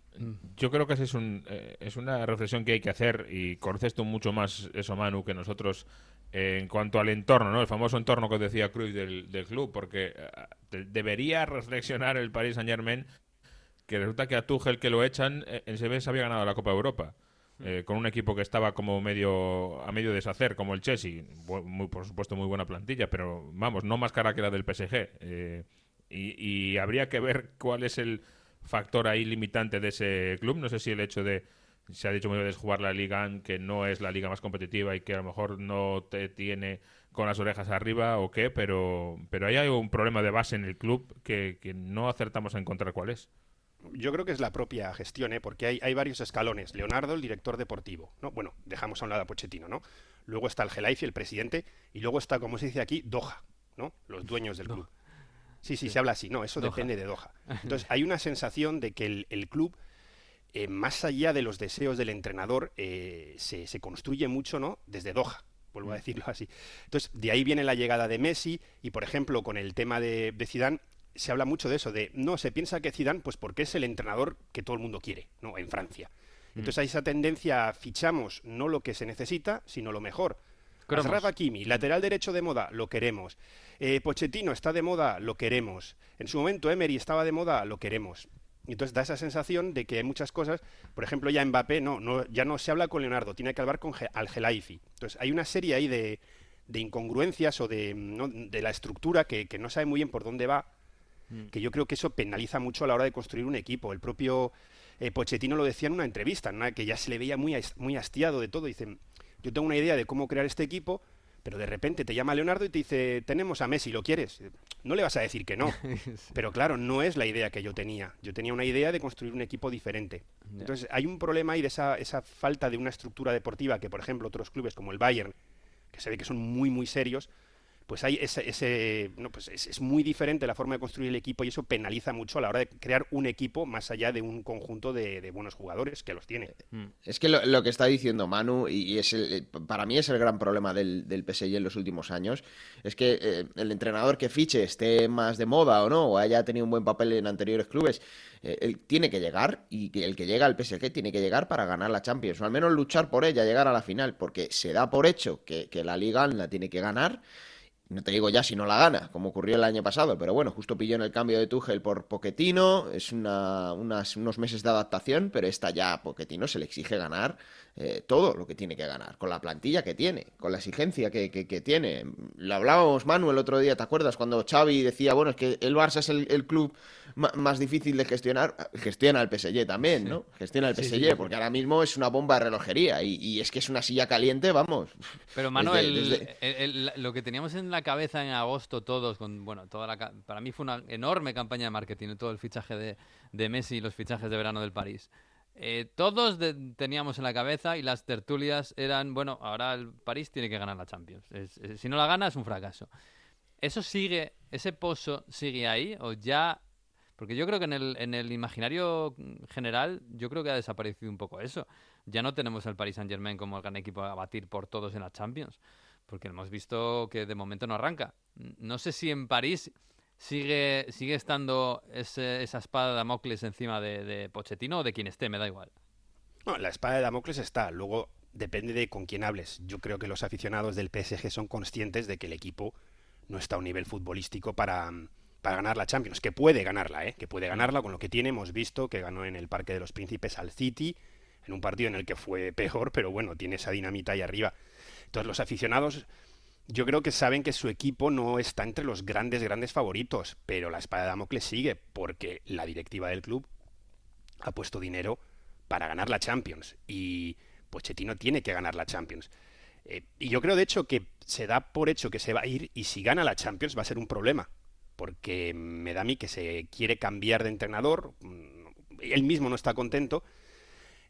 Speaker 5: Yo creo que esa es, un, eh, es una reflexión que hay que hacer y conoces tú mucho más eso, Manu, que nosotros eh, en cuanto al entorno, ¿no? el famoso entorno que decía Cruz del, del club, porque eh, debería reflexionar el Paris Saint-Germain que resulta que a Tuchel que lo echan, en se había ganado la Copa Europa. Eh, con un equipo que estaba como medio a medio deshacer, como el Chelsea, muy, por supuesto muy buena plantilla, pero vamos, no más cara que la del PSG. Eh, y, habría que ver cuál es el factor ahí limitante de ese club. No sé si el hecho de, se ha dicho muchas veces, jugar la Liga, que no es la liga más competitiva y que a lo mejor no te tiene con las orejas arriba o qué, pero, pero ahí hay un problema de base en el club que no acertamos a encontrar cuál es
Speaker 9: yo creo que es la propia gestión, ¿eh? porque hay, hay, varios escalones. Leonardo, el director deportivo, ¿no? Bueno, dejamos a un lado a Pochettino, ¿no? Luego está el Gelaifi, el presidente, y luego está, como se dice aquí, Doha, ¿no? Los dueños del club. Sí, sí, se habla así. No, eso depende de Doha. Entonces, hay una sensación de que el, club, eh, más allá de los deseos del entrenador, eh, se, se, construye mucho, ¿no? Desde Doha. Vuelvo a mm. decirlo así. Entonces, de ahí viene la llegada de Messi y, por ejemplo, con el tema de, de Zidane, se habla mucho de eso, de no, se piensa que Zidane, pues porque es el entrenador que todo el mundo quiere, ¿no? En Francia. Mm. Entonces hay esa tendencia, fichamos no lo que se necesita, sino lo mejor. Rafa Hakimi, lateral derecho de moda, lo queremos. Eh, Pochettino está de moda, lo queremos. En su momento Emery estaba de moda, lo queremos. Entonces da esa sensación de que hay muchas cosas, por ejemplo ya Mbappé no, no ya no se habla con Leonardo, tiene que hablar con Al Gelaifi. Entonces hay una serie ahí de, de incongruencias o de, de la estructura que, que, no sabe muy bien por dónde va Mm. que yo creo que eso penaliza mucho a la hora de construir un equipo. El propio eh, Pochettino lo decía en una entrevista, que ya se le veía muy, muy hastiado de todo. Dice, yo tengo una idea de cómo crear este equipo, pero de repente te llama Leonardo y te dice, tenemos a Messi, ¿lo quieres? No le vas a decir que no. Pero claro, no es la idea que yo tenía. Yo tenía una idea de construir un equipo diferente. Entonces hay un problema ahí de esa, esa falta de una estructura deportiva que, por ejemplo, otros clubes como el Bayern, que se ve que son muy, muy serios, pues hay ese, ese no, pues es, muy diferente la forma de construir el equipo y eso penaliza mucho a la hora de crear un equipo más allá de un conjunto de, buenos jugadores que los tiene.
Speaker 7: Mm. Es que lo, que está diciendo Manu, y, es el, para mí es el gran problema del, del PSG en los últimos años, es que eh, el entrenador que fiche esté más de moda o no, o haya tenido un buen papel en anteriores clubes, eh, él tiene que llegar y el que llega al PSG tiene que llegar para ganar la Champions, o al menos luchar por ella, llegar a la final, porque se da por hecho que, que la Liga la tiene que ganar No te digo ya si no la gana, como ocurrió el año pasado, pero bueno, justo pilló en el cambio de Tuchel por Poquetino, es una, unas, unos meses de adaptación, pero esta ya Poquetino se le exige ganar eh, todo lo que tiene que ganar, con la plantilla que tiene, con la exigencia que, que, que tiene. Lo hablábamos, Manu, el otro día, ¿te acuerdas? Cuando Xavi decía, bueno, es que el Barça es el, el club más difícil de gestionar, gestiona el PSG también, ¿no? Gestiona el PSG, sí, sí, porque ahora mismo es una bomba de relojería y, y, es que es una silla caliente, vamos.
Speaker 1: Pero Manuel, desde, desde... El, el, lo que teníamos en la cabeza en agosto todos, con bueno, toda la, para mí fue una enorme campaña de marketing, todo el fichaje de, de Messi y los fichajes de verano del París. Eh, todos teníamos en la cabeza y las tertulias eran, bueno, ahora el París tiene que ganar la Champions. Si no la gana es un fracaso. ¿Eso sigue, ese pozo sigue ahí o ya porque yo creo que en el, en el imaginario general, yo creo que ha desaparecido un poco eso. Ya no tenemos al Paris Saint Germain como el gran equipo a batir por todos en la Champions. Porque hemos visto que de momento no arranca. No sé si en París sigue, sigue estando esa espada de Damocles encima de, de Pochettino o de quien esté, me da igual.
Speaker 9: La espada de Damocles está. Luego depende de con quién hables. Yo creo que los aficionados del PSG son conscientes de que el equipo no está a un nivel futbolístico para para ganar la Champions, que puede ganarla, ¿eh? que puede ganarla con lo que tiene. Hemos visto que ganó en el Parque de los Príncipes al City, en un partido en el que fue peor, pero bueno, tiene esa dinamita ahí arriba. Entonces los aficionados yo creo que saben que su equipo no está entre los grandes, grandes favoritos, pero la espada de Damocles sigue, porque la directiva del club ha puesto dinero para ganar la Champions, y Pochettino tiene que ganar la Champions. Eh, y yo creo, de hecho, que se da por hecho que se va a ir, y si gana la Champions va a ser un problema, porque me da a mí que se quiere cambiar de entrenador, mm, él mismo no está contento,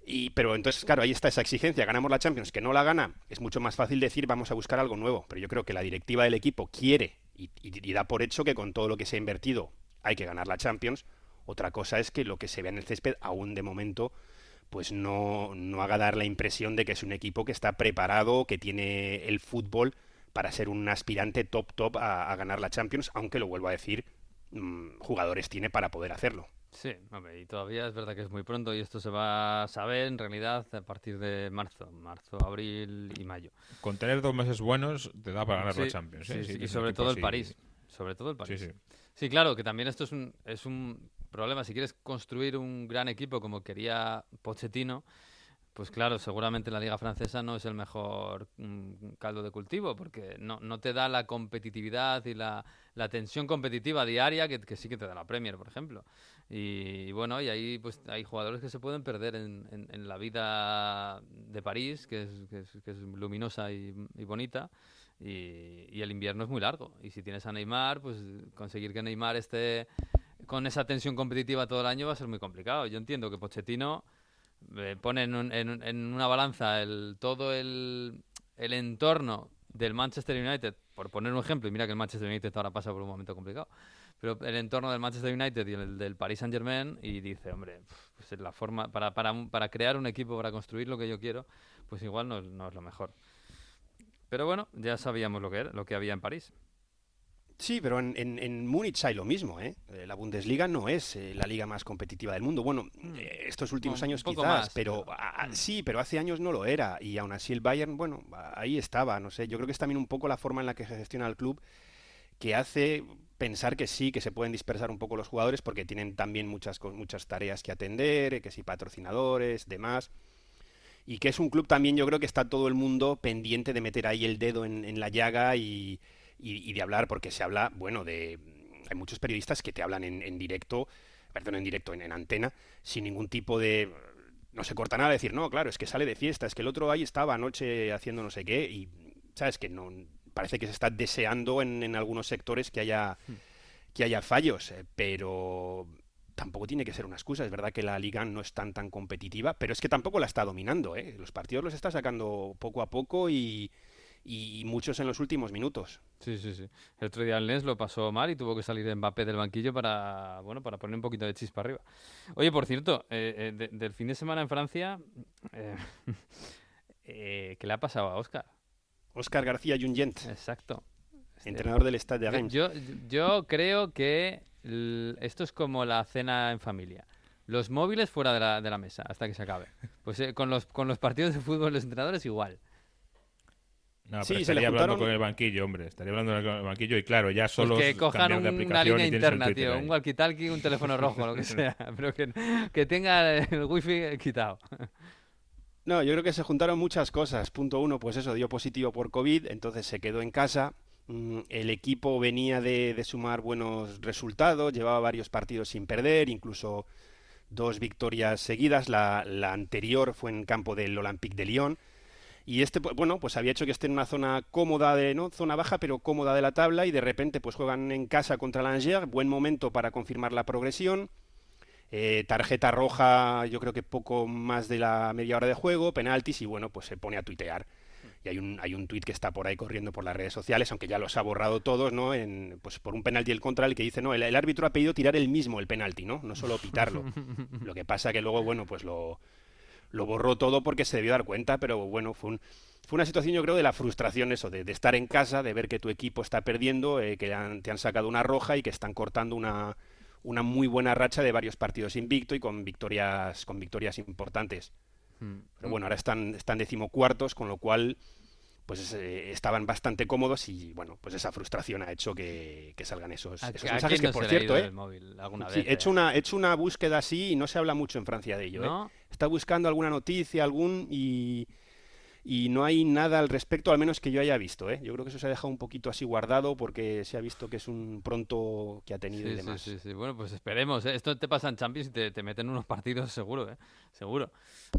Speaker 9: y, pero entonces, claro, ahí está esa exigencia, ganamos la Champions, que no la gana, es mucho más fácil decir vamos a buscar algo nuevo, pero yo creo que la directiva del equipo quiere y, da por hecho que con todo lo que se ha invertido hay que ganar la Champions, otra cosa es que lo que se ve en el césped aún de momento pues no, no haga dar la impresión de que es un equipo que está preparado, que tiene el fútbol para ser un aspirante top top a, ganar la Champions, aunque lo vuelvo a decir, mmm, jugadores tiene para poder hacerlo.
Speaker 1: Sí, hombre, y todavía es verdad que es muy pronto y esto se va a saber en realidad a partir de marzo, marzo, abril y mayo.
Speaker 5: Con tener dos meses buenos te da para ganar
Speaker 1: sí,
Speaker 5: la Champions. ¿eh?
Speaker 1: Sí, sí, y sobre todo el así... París. Sobre todo el París.
Speaker 5: Sí,
Speaker 1: claro, que también esto es un, es un problema. Si quieres construir un gran equipo como quería Pochettino, pues claro, seguramente la liga francesa no es el mejor mm, caldo de cultivo porque no, no te da la competitividad y la, la tensión competitiva diaria que, que, sí que te da la Premier, por ejemplo. Y, bueno, y ahí pues hay jugadores que se pueden perder en, en, la vida de París, que es, que es, que es luminosa y, bonita, y, el invierno es muy largo. Y si tienes a Neymar, pues conseguir que Neymar esté con esa tensión competitiva todo el año va a ser muy complicado. Yo entiendo que Pochettino eh, pone en, un, en, en, una balanza el, todo el, el, entorno del Manchester United, por poner un ejemplo, y mira que el Manchester United ahora pasa por un momento complicado, pero el entorno del Manchester United y el del Paris Saint Germain, y dice, hombre, pues la forma para, para, para crear un equipo, para construir lo que yo quiero, pues igual no, no es lo mejor. Pero bueno, ya sabíamos lo que era, lo que había en París.
Speaker 9: Sí, pero en, en, en, Múnich hay lo mismo, ¿eh? La Bundesliga no es eh, la liga más competitiva del mundo. Bueno, mm. eh, estos últimos años quizás,
Speaker 1: más,
Speaker 9: pero,
Speaker 1: pero...
Speaker 9: Ah, sí, pero hace años no lo era. Y aún así el Bayern, bueno, ahí estaba, no sé. Yo creo que es también un poco la forma en la que se gestiona el club que hace pensar que sí, que se pueden dispersar un poco los jugadores porque tienen también muchas, muchas tareas que atender, que si patrocinadores, demás. Y que es un club también, yo creo que está todo el mundo pendiente de meter ahí el dedo en, en la llaga y y, y, de hablar, porque se habla, bueno, de... Hay muchos periodistas que te hablan en, en directo, perdón, en directo, en, en, antena, sin ningún tipo de... No se corta nada decir, no, claro, es que sale de fiesta, es que el otro ahí estaba anoche haciendo no sé qué y, ¿sabes? Que no... Parece que se está deseando en, en algunos sectores que haya, que haya fallos, eh, pero tampoco tiene que ser una excusa. Es verdad que la liga no es tan tan competitiva, pero es que tampoco la está dominando. ¿eh? Los partidos los está sacando poco a poco y, y muchos en los últimos minutos.
Speaker 1: Sí, sí, sí. El otro día el Nes lo pasó mal y tuvo que salir Mbappé del banquillo para, bueno, para poner un poquito de chispa arriba. Oye, por cierto, eh, eh, de, del fin de semana en Francia, eh, ¿qué le ha pasado a Oscar?
Speaker 9: Oscar García Jungent.
Speaker 1: Exacto.
Speaker 9: Entrenador del Stade de Reims.
Speaker 1: Yo, yo creo que esto es como la cena en familia. Los móviles fuera de la, de la mesa hasta que se acabe. Pues eh, con, los, con los partidos de fútbol los entrenadores igual.
Speaker 5: No,
Speaker 9: Sí,
Speaker 5: pero
Speaker 9: se le
Speaker 5: estaría hablando
Speaker 9: juntaron-
Speaker 5: con el banquillo, hombre. Estaría hablando con el banquillo y claro, ya solo
Speaker 1: Pues que cojan
Speaker 5: de
Speaker 1: una línea interna, tío.
Speaker 5: ahí.
Speaker 1: Un walkie-talkie, un teléfono rojo, lo que sea. Pero que, que tenga el wifi quitado.
Speaker 9: No, yo creo que se juntaron muchas cosas. Punto uno, pues eso, dio positivo por COVID, entonces se quedó en casa. Mm, El equipo venía de, de sumar buenos resultados, llevaba varios partidos sin perder, incluso dos victorias seguidas. La, anterior fue en campo del Olympique de Lyon. Y este, pues, bueno, pues había hecho que esté en una zona cómoda de, ¿no? Zona baja, pero cómoda de la tabla, y de repente, pues juegan en casa contra l'Angers, buen momento para confirmar la progresión. Eh, tarjeta roja, yo creo que poco más de la media hora de juego, penaltis, y bueno, pues se pone a tuitear. Y hay un, hay un tuit que está por ahí corriendo por las redes sociales, aunque ya los ha borrado todos, ¿no? En, pues por un penalti el contra el que dice, no, el, el árbitro ha pedido tirar el mismo el penalti, ¿no? No solo pitarlo. Lo que pasa que luego, bueno, pues lo, lo borró todo porque se debió dar cuenta, pero bueno, fue, un, fue una situación yo creo de la frustración eso, de, de estar en casa, de ver que tu equipo está perdiendo, eh, que han- te han sacado una roja y que están cortando una, una muy buena racha de varios partidos invicto y con victorias, con victorias importantes. Pero bueno, ahora están, están decimocuartos, con lo cual pues eh, estaban bastante cómodos y bueno, pues esa frustración ha hecho que, que salgan esos,
Speaker 1: ¿A-
Speaker 9: esos
Speaker 1: a
Speaker 9: mensajes que por cierto, ¿eh?
Speaker 1: móvil alguna
Speaker 9: Sí,
Speaker 1: vez,
Speaker 9: he, hecho
Speaker 1: eh?
Speaker 9: una, he hecho una búsqueda así y no se habla mucho en Francia de ello. ¿eh?
Speaker 1: ¿No?
Speaker 9: Está buscando alguna noticia, algún y, y no hay nada al respecto, al menos que yo haya visto. ¿eh? Yo creo que eso se ha dejado un poquito así guardado porque se ha visto que es un pronto que ha tenido y
Speaker 1: Sí, sí,
Speaker 9: demás.
Speaker 1: sí, sí. Bueno, pues esperemos. ¿eh? Esto te pasa en Champions y te, te meten unos partidos seguro, ¿eh? Seguro.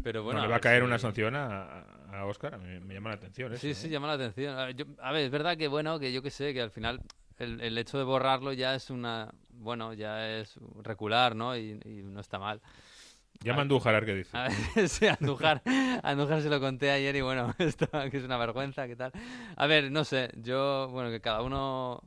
Speaker 1: Pero bueno.
Speaker 5: No, le
Speaker 1: a
Speaker 5: va a caer
Speaker 1: si-
Speaker 5: una sanción a, a Oscar. A mí me llama la atención.
Speaker 1: Sí,
Speaker 5: eso,
Speaker 1: sí,
Speaker 5: ¿eh?
Speaker 1: llama la atención. A ver, yo- a ver, es verdad que, bueno, que yo que sé, que al final el, el hecho de borrarlo ya es una. Bueno, ya es recular, ¿no? Y, y no está mal.
Speaker 5: Llama a Andújar a ver qué dice.
Speaker 1: A ver, sí, Andújar, Andújar se lo conté ayer y bueno, esto que es una vergüenza, ¿qué tal? A ver, no sé, yo, bueno, que cada uno,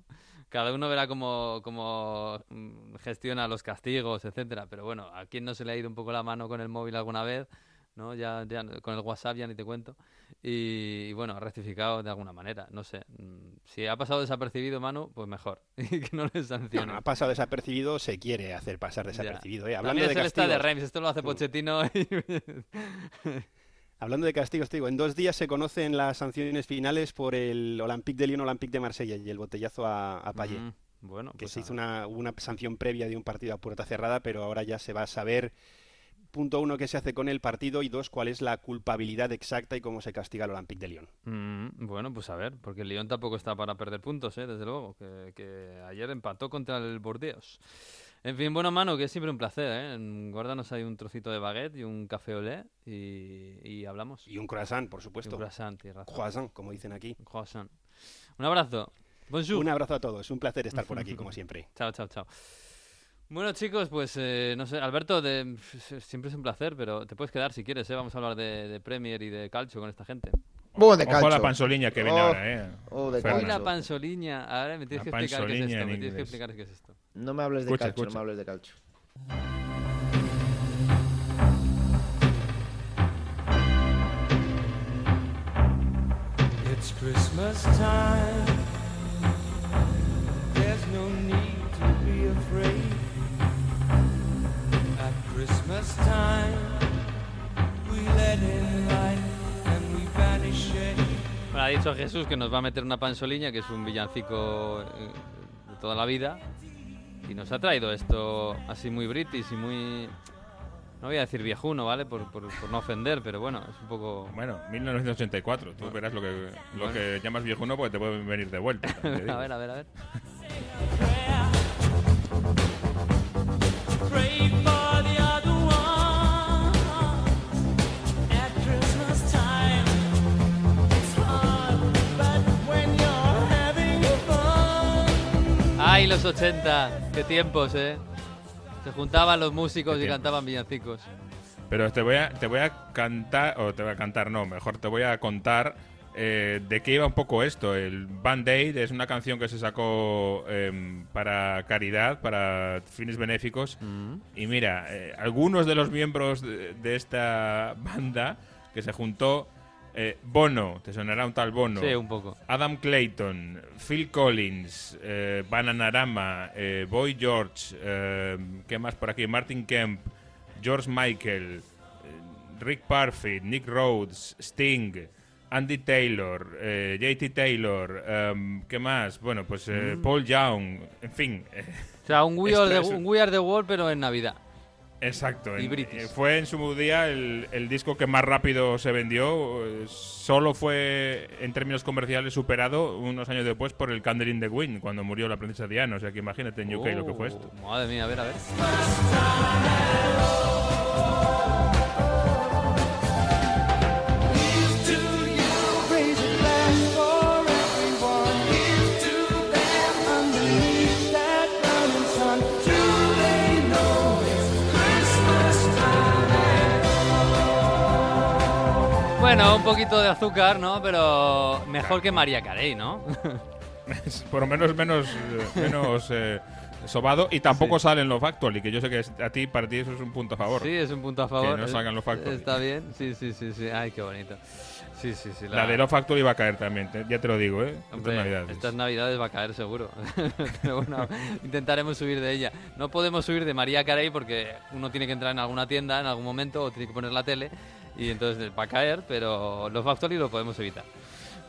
Speaker 1: cada uno verá cómo, cómo mm, gestiona los castigos, etcétera, pero bueno, a quién no se le ha ido un poco la mano con el móvil alguna vez, ¿no? Ya, ya con el WhatsApp ya ni te cuento. Y, y bueno, ha rectificado de alguna manera, no sé. mm, Si ha pasado desapercibido, Manu, pues mejor. Y que no le
Speaker 9: No,
Speaker 1: sancionen.
Speaker 9: no, ha pasado desapercibido, se quiere hacer pasar desapercibido. ¿eh? Hablando
Speaker 1: También
Speaker 9: de
Speaker 1: es el esta de
Speaker 9: castigos,
Speaker 1: Reims, esto lo hace Pochettino. y-
Speaker 9: Hablando de castigos, te digo, en dos días se conocen las sanciones finales por el Olympique de Lyon, Olympique de Marsella y el botellazo a, a Payet.
Speaker 1: Mm, bueno,
Speaker 9: que
Speaker 1: pues
Speaker 9: se
Speaker 1: a
Speaker 9: hizo una, una sanción previa de un partido a puerta cerrada, pero ahora ya se va a saber, punto uno, qué se hace con el partido y dos, cuál es la culpabilidad exacta y cómo se castiga al Olympique de Lyon.
Speaker 1: Mm, bueno, pues a ver, porque el Lyon tampoco está para perder puntos, ¿eh? desde luego, que, que ayer empató contra el Burdeos. En fin, bueno, mano, que es siempre un placer, ¿eh? Guárdanos ahí un trocito de baguette y un café olé y, y hablamos.
Speaker 9: Y un croissant, por
Speaker 1: Y
Speaker 9: supuesto.
Speaker 1: un croissant, razón.
Speaker 9: Croissant, como dicen aquí.
Speaker 1: Un croissant. Un abrazo. Bonjour.
Speaker 9: Un abrazo a todos, un placer estar por aquí, como siempre.
Speaker 1: Chao, chao, chao. Bueno, chicos, pues eh, no sé, Alberto, de- siempre es un placer, pero te puedes quedar si quieres, ¿eh? Vamos a hablar de, de Premier y de calcio con esta gente.
Speaker 7: Buah, de
Speaker 5: Ojo a
Speaker 7: calcio.
Speaker 5: la panzoliña que viene
Speaker 7: Oh,
Speaker 5: ahora, ¿eh?
Speaker 7: oh, de.
Speaker 1: Uy, la
Speaker 7: calcio.
Speaker 1: panzoliña. Ahora me tienes
Speaker 5: La
Speaker 1: que explicar qué es esto. Me tienes que explicar qué es esto.
Speaker 7: No me hables de
Speaker 5: Escucha,
Speaker 7: calcio, no
Speaker 5: escucha.
Speaker 7: me hables de calcio.
Speaker 10: It's Christmas time. There's no need to be afraid. Christmas time, we let in light and we banish shade.
Speaker 1: Bueno, ha dicho Jesús que nos va a meter una panzoliña, que es un villancico eh, de toda la vida. Y nos ha traído esto así muy british y muy... No voy a decir viejuno, ¿vale? Por, por- por no ofender, pero bueno, es un poco...
Speaker 5: Bueno, 1984. Tú verás lo que, lo
Speaker 1: Bueno.
Speaker 5: que llamas viejuno porque te puede venir de vuelta.
Speaker 1: a ver, a ver, a ver.
Speaker 10: Fun.
Speaker 1: ¡Ay, los 80! ¡Qué tiempos, eh! Se juntaban los músicos y cantaban villancicos.
Speaker 5: Pero te voy a, te voy a cantar, o te voy a cantar, no, mejor te voy a contar eh, de qué iba un poco esto. El Band Aid es una canción que se sacó em, para caridad, para fines benéficos.
Speaker 1: Mm.
Speaker 5: Y mira, eh, algunos de los miembros de, de esta banda que se juntó, eh, Bono, te sonará un tal Bono.
Speaker 1: Sí, un poco.
Speaker 5: Adam Clayton, Phil Collins, eh, Bananarama, eh, Boy George, eh, ¿qué más por aquí? Martin Kemp, George Michael, eh, Rick Parfitt, Nick Rhodes, Sting, Andy Taylor, JT Taylor, em, ¿qué más? Bueno, pues
Speaker 1: Mm.
Speaker 5: Paul Young, en fin.
Speaker 1: O sea, un We, Are the, un We Are the World, pero en Navidad.
Speaker 5: Exacto.
Speaker 1: Y
Speaker 5: en-
Speaker 1: British.
Speaker 5: eh, fue en su día el, el disco que más rápido se vendió. eh, Solo fue, en términos comerciales, superado unos años después por el Candle in the Wind, cuando murió la princesa Diana. O sea que imagínate en UK lo que fue esto.
Speaker 1: Oh, Madre mía, a ver, a ver. Bueno, un poquito de azúcar, ¿no? Pero mejor que María Carey, ¿no?
Speaker 5: Por lo menos menos, eh, menos eh, sobado. Y tampoco sale en Love Actually, que yo sé que a ti, para ti eso es un punto a favor.
Speaker 1: Sí, es un punto a favor.
Speaker 5: Que no salgan Love Actually.
Speaker 1: Está bien, sí, sí, sí, sí. Ay, qué bonito. Sí, sí, sí.
Speaker 5: La de Love Actually va a caer también, te- ya te lo digo, ¿eh? Estas
Speaker 1: Hombre,
Speaker 5: navidades.
Speaker 1: estas navidades va a caer seguro. Pero bueno, intentaremos subir de ella. No podemos subir de María Carey porque uno tiene que entrar en alguna tienda en algún momento o tiene que poner la tele y entonces va a caer, pero los Factory lo podemos evitar.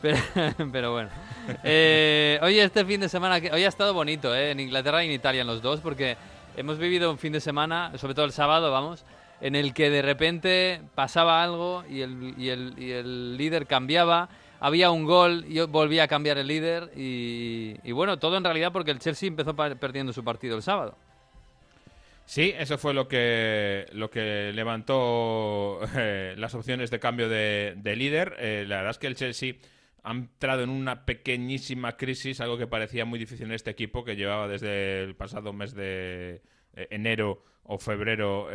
Speaker 1: Pero, pero bueno. Eh, oye, este fin de semana, hoy ha estado bonito, ¿eh? En Inglaterra y en Italia, en los dos, porque hemos vivido un fin de semana, sobre todo el sábado, vamos, en el que de repente pasaba algo y el, y el, y el líder cambiaba, había un gol y volvía a cambiar el líder y, y bueno, todo en realidad porque el Chelsea empezó perdiendo su partido el sábado.
Speaker 5: Sí, eso fue lo que, lo que levantó eh, las opciones de cambio de, de líder. Eh, la verdad es que el Chelsea ha entrado en una pequeñísima crisis, algo que parecía muy difícil en este equipo, que llevaba desde el pasado mes de eh, enero o febrero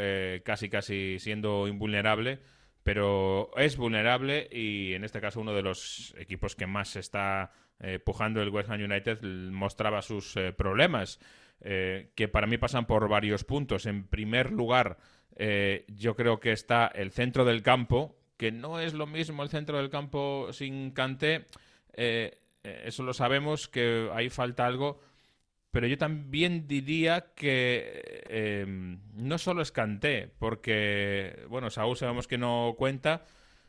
Speaker 5: casi casi siendo invulnerable. Pero es vulnerable y en este caso uno de los equipos que más está pujando el West Ham United mostraba sus problemas eh, que para mí pasan por varios puntos. En primer lugar, eh, yo creo que está el centro del campo, que no es lo mismo el centro del campo sin Kanté. eh, eso lo sabemos, que ahí falta algo. Pero yo también diría que eh, no solo es Kanté, porque, bueno, Saúl sabemos que no cuenta.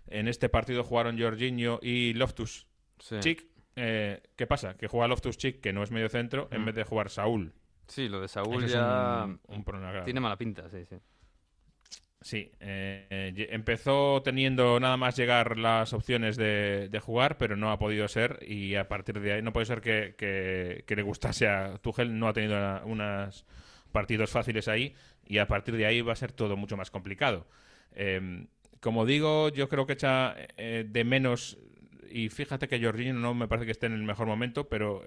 Speaker 5: En este partido jugaron Jorginho y Loftus
Speaker 1: Sí.
Speaker 5: Chic. Eh, ¿Qué pasa? Que juega Loftus Chic, que no es medio centro, en vez de jugar Saúl.
Speaker 1: Sí, lo de Saúl
Speaker 5: Ese
Speaker 1: ya
Speaker 5: un- un problema grave.
Speaker 1: tiene mala pinta, sí, sí.
Speaker 5: Sí, eh, eh, empezó teniendo nada más llegar las opciones de, de jugar, pero no ha podido ser y a partir de ahí no puede ser que, que- que le gustase a Tuchel, no ha tenido una- unos partidos fáciles ahí y a partir de ahí va a ser todo mucho más complicado. Eh, como digo, yo creo que echa eh, de menos y fíjate que Jorginho no me parece que esté en el mejor momento, pero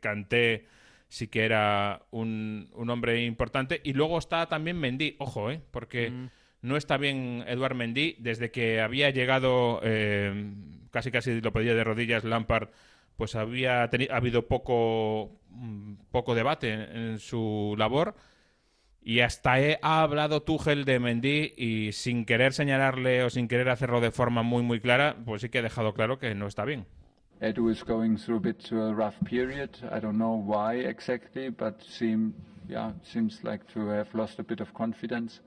Speaker 5: Kanté sí que era un, un hombre importante. Y luego está también Mendy, ojo, eh, porque
Speaker 1: Mm.
Speaker 5: no está bien Eduard Mendy desde que había llegado eh, casi casi lo pedía de rodillas Lampard pues había ha habido poco mm, poco debate en, en su labor. Y hasta he- ha hablado Tuchel de Mendy y sin querer señalarle o sin querer hacerlo de forma muy muy clara pues sí que ha dejado claro que no está bien
Speaker 11: Edu is going through a bit to a rough period. I don't know why exactly, but seem yeah seems like to have lost a bit of confidence.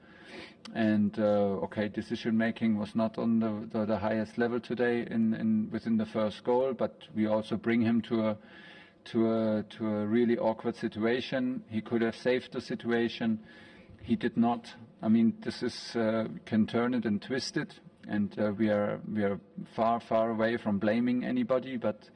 Speaker 11: And uh, okay, decision making was not on the, the, the highest level today in, in within the first goal, but we also bring him to a to a to a really awkward situation. He could have saved the situation. He did not. I mean, this is uh, can turn it and twist it, and uh, we are we are far far away from blaming anybody, but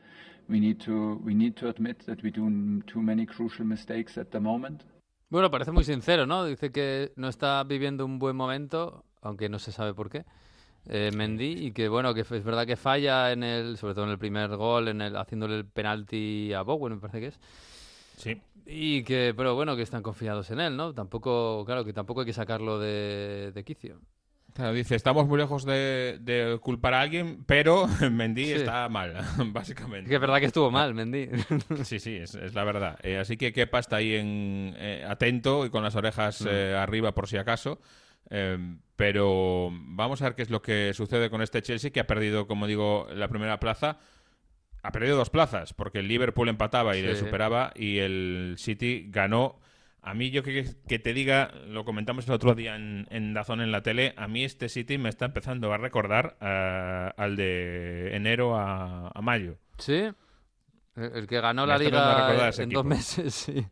Speaker 11: we need to we need to admit that we do too many crucial mistakes at the moment.
Speaker 1: Bueno, parece muy sincero, ¿no? Dice que no está viviendo un buen momento, aunque no se sabe por qué, eh, Mendy, y que bueno, que es verdad que falla en el, sobre todo en el primer gol, en el haciéndole el penalti a Bowen, me parece que es.
Speaker 5: Sí.
Speaker 1: Y que, pero bueno, que están confiados en él, ¿no? Tampoco, claro, que tampoco hay que sacarlo de, de quicio.
Speaker 5: Claro, dice, estamos muy lejos de, de culpar a alguien, pero Mendy
Speaker 1: Sí.
Speaker 5: está mal, básicamente.
Speaker 1: Que es verdad que estuvo mal, Mendy.
Speaker 5: Sí, sí, es, es la verdad. Eh, así que Kepa está ahí en, eh, atento y con las orejas
Speaker 1: Mm.
Speaker 5: eh, arriba por si acaso. Eh, pero vamos a ver qué es lo que sucede con este Chelsea que ha perdido, como digo, la primera plaza. Ha perdido dos plazas porque el Liverpool empataba y le superaba y el City ganó A mí, yo que, que te diga, lo comentamos el otro día en, en Dazón en la tele, a mí este City me está empezando a recordar eh, al de enero a, a mayo.
Speaker 1: Sí. El, el que ganó
Speaker 5: Me
Speaker 1: la liga en dos meses, sí.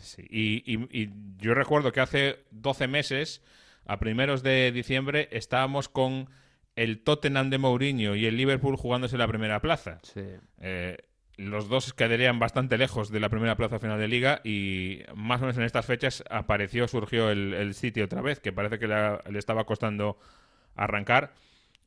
Speaker 5: Sí, y, y- y yo recuerdo que hace 12 meses, a primeros de diciembre, estábamos con el Tottenham de Mourinho y el Liverpool jugándose la primera plaza.
Speaker 1: Sí.
Speaker 5: Eh, los dos quedarían bastante lejos de la primera plaza final de liga y más o menos en estas fechas apareció, surgió el, el City otra vez, que parece que la- le estaba costando arrancar.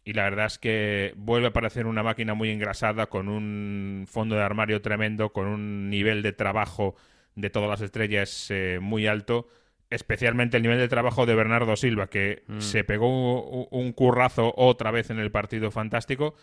Speaker 5: Y la verdad es que vuelve a parecer una máquina muy engrasada, con un fondo de armario tremendo, con un nivel de trabajo de todas las estrellas eh, muy alto. Especialmente el nivel de trabajo de Bernardo Silva, que
Speaker 1: Mm.
Speaker 5: se pegó un, un currazo otra vez en el partido fantástico.